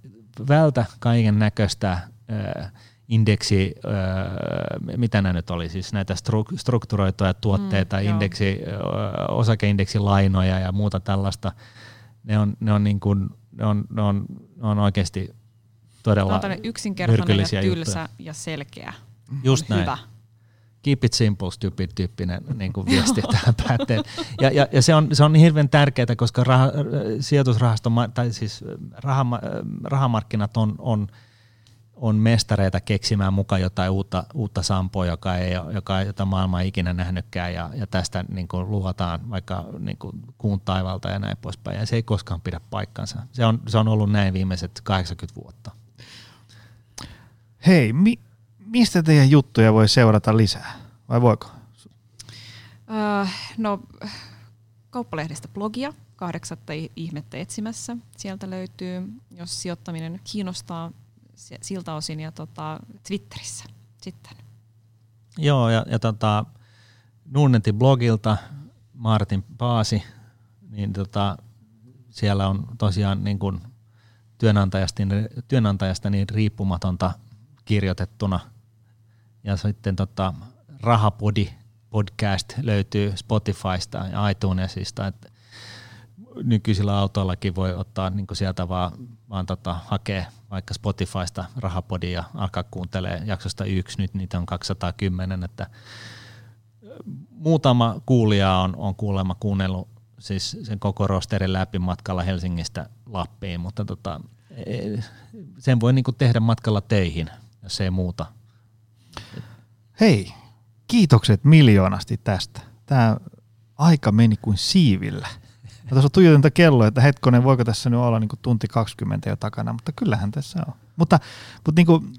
vältä kaiken näköistä indeksi, mitä nämä nyt oli, siis näitä strukturoituja tuotteita, mm, indeksi, osakeindeksilainoja ja muuta tällaista, ne on, ne on, niin kuin, ne on, ne on, ne on oikeasti todella on yksinkertainen ja tylsä juttuja. ja selkeä. Just näin. Hyvä. Keep it simple, stupid tyyppinen niin kuin viesti tähän päätteen. Ja, ja, ja se, on, se on hirveän tärkeää, koska rah, sijoitusrahasto, tai siis rah, rahamarkkinat on, on – on mestareita keksimään mukaan jotain uutta, uutta sampoa, joka ei, joka ei jota maailma ei ikinä nähnytkään ja, ja tästä niin kuin luotaan vaikka niin kuin kuun taivalta ja näin poispäin. Ja se ei koskaan pidä paikkansa. Se on, se on ollut näin viimeiset 80 vuotta. Hei, mi, mistä teidän juttuja voi seurata lisää? Vai voiko? Öö, no, kauppalehdestä blogia, kahdeksatta ihmettä etsimässä. Sieltä löytyy, jos sijoittaminen kiinnostaa, siltä osin ja tota, Twitterissä sitten. Joo, ja, ja tota, Nunnetin blogilta Martin Paasi, niin tota, siellä on tosiaan niin kuin työnantajasta, työnantajasta niin riippumatonta kirjoitettuna. Ja sitten tota, Rahapodi podcast löytyy Spotifysta ja iTunesista, että nykyisillä autoillakin voi ottaa niin sieltä vaan, vaan tota, hakea vaikka Spotifysta rahapodia ja alkaa kuuntelee jaksosta yksi, nyt niitä on 210, että muutama kuulija on, on kuulemma kuunnellut siis sen koko rosterin läpi matkalla Helsingistä Lappiin, mutta tota, e, sen voi niinku tehdä matkalla teihin, jos ei muuta. Hei, kiitokset miljoonasti tästä. Tämä aika meni kuin siivillä. Mä tuossa tuijotin kelloa, että hetkonen, voiko tässä nyt olla niin kuin tunti 20 jo takana, mutta kyllähän tässä on. Mutta, mutta niin kuin,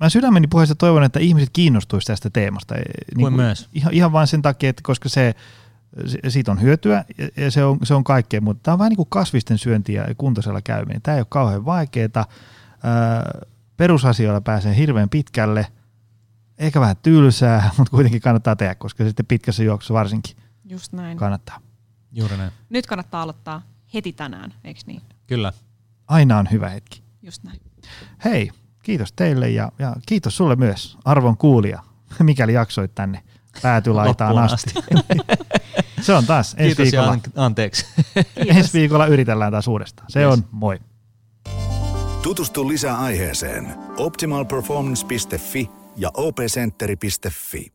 mä sydämeni puheessa toivon, että ihmiset kiinnostuisi tästä teemasta. Niin kuin, myös. Ihan, ihan vain sen takia, että koska se, siitä on hyötyä ja se on, se on kaikkea, mutta tämä on vähän niin kuin kasvisten syöntiä ja kuntoisella käyminen. Tämä ei ole kauhean vaikeaa. Perusasioilla pääsee hirveän pitkälle, ehkä vähän tylsää, mutta kuitenkin kannattaa tehdä, koska sitten pitkässä juoksussa varsinkin Just näin. kannattaa. Juuri näin. Nyt kannattaa aloittaa heti tänään, eikö niin? Kyllä. Aina on hyvä hetki. Just näin. Hei, kiitos teille ja, ja kiitos sulle myös, arvon kuulija, mikäli jaksoit tänne päätylaitaan asti. Se on taas ensi Kiitos viikolla. Ja anteeksi. ensi viikolla yritellään taas uudestaan. Se yes. on moi. Tutustu lisää aiheeseen optimalperformance.fi ja opcenteri.fi.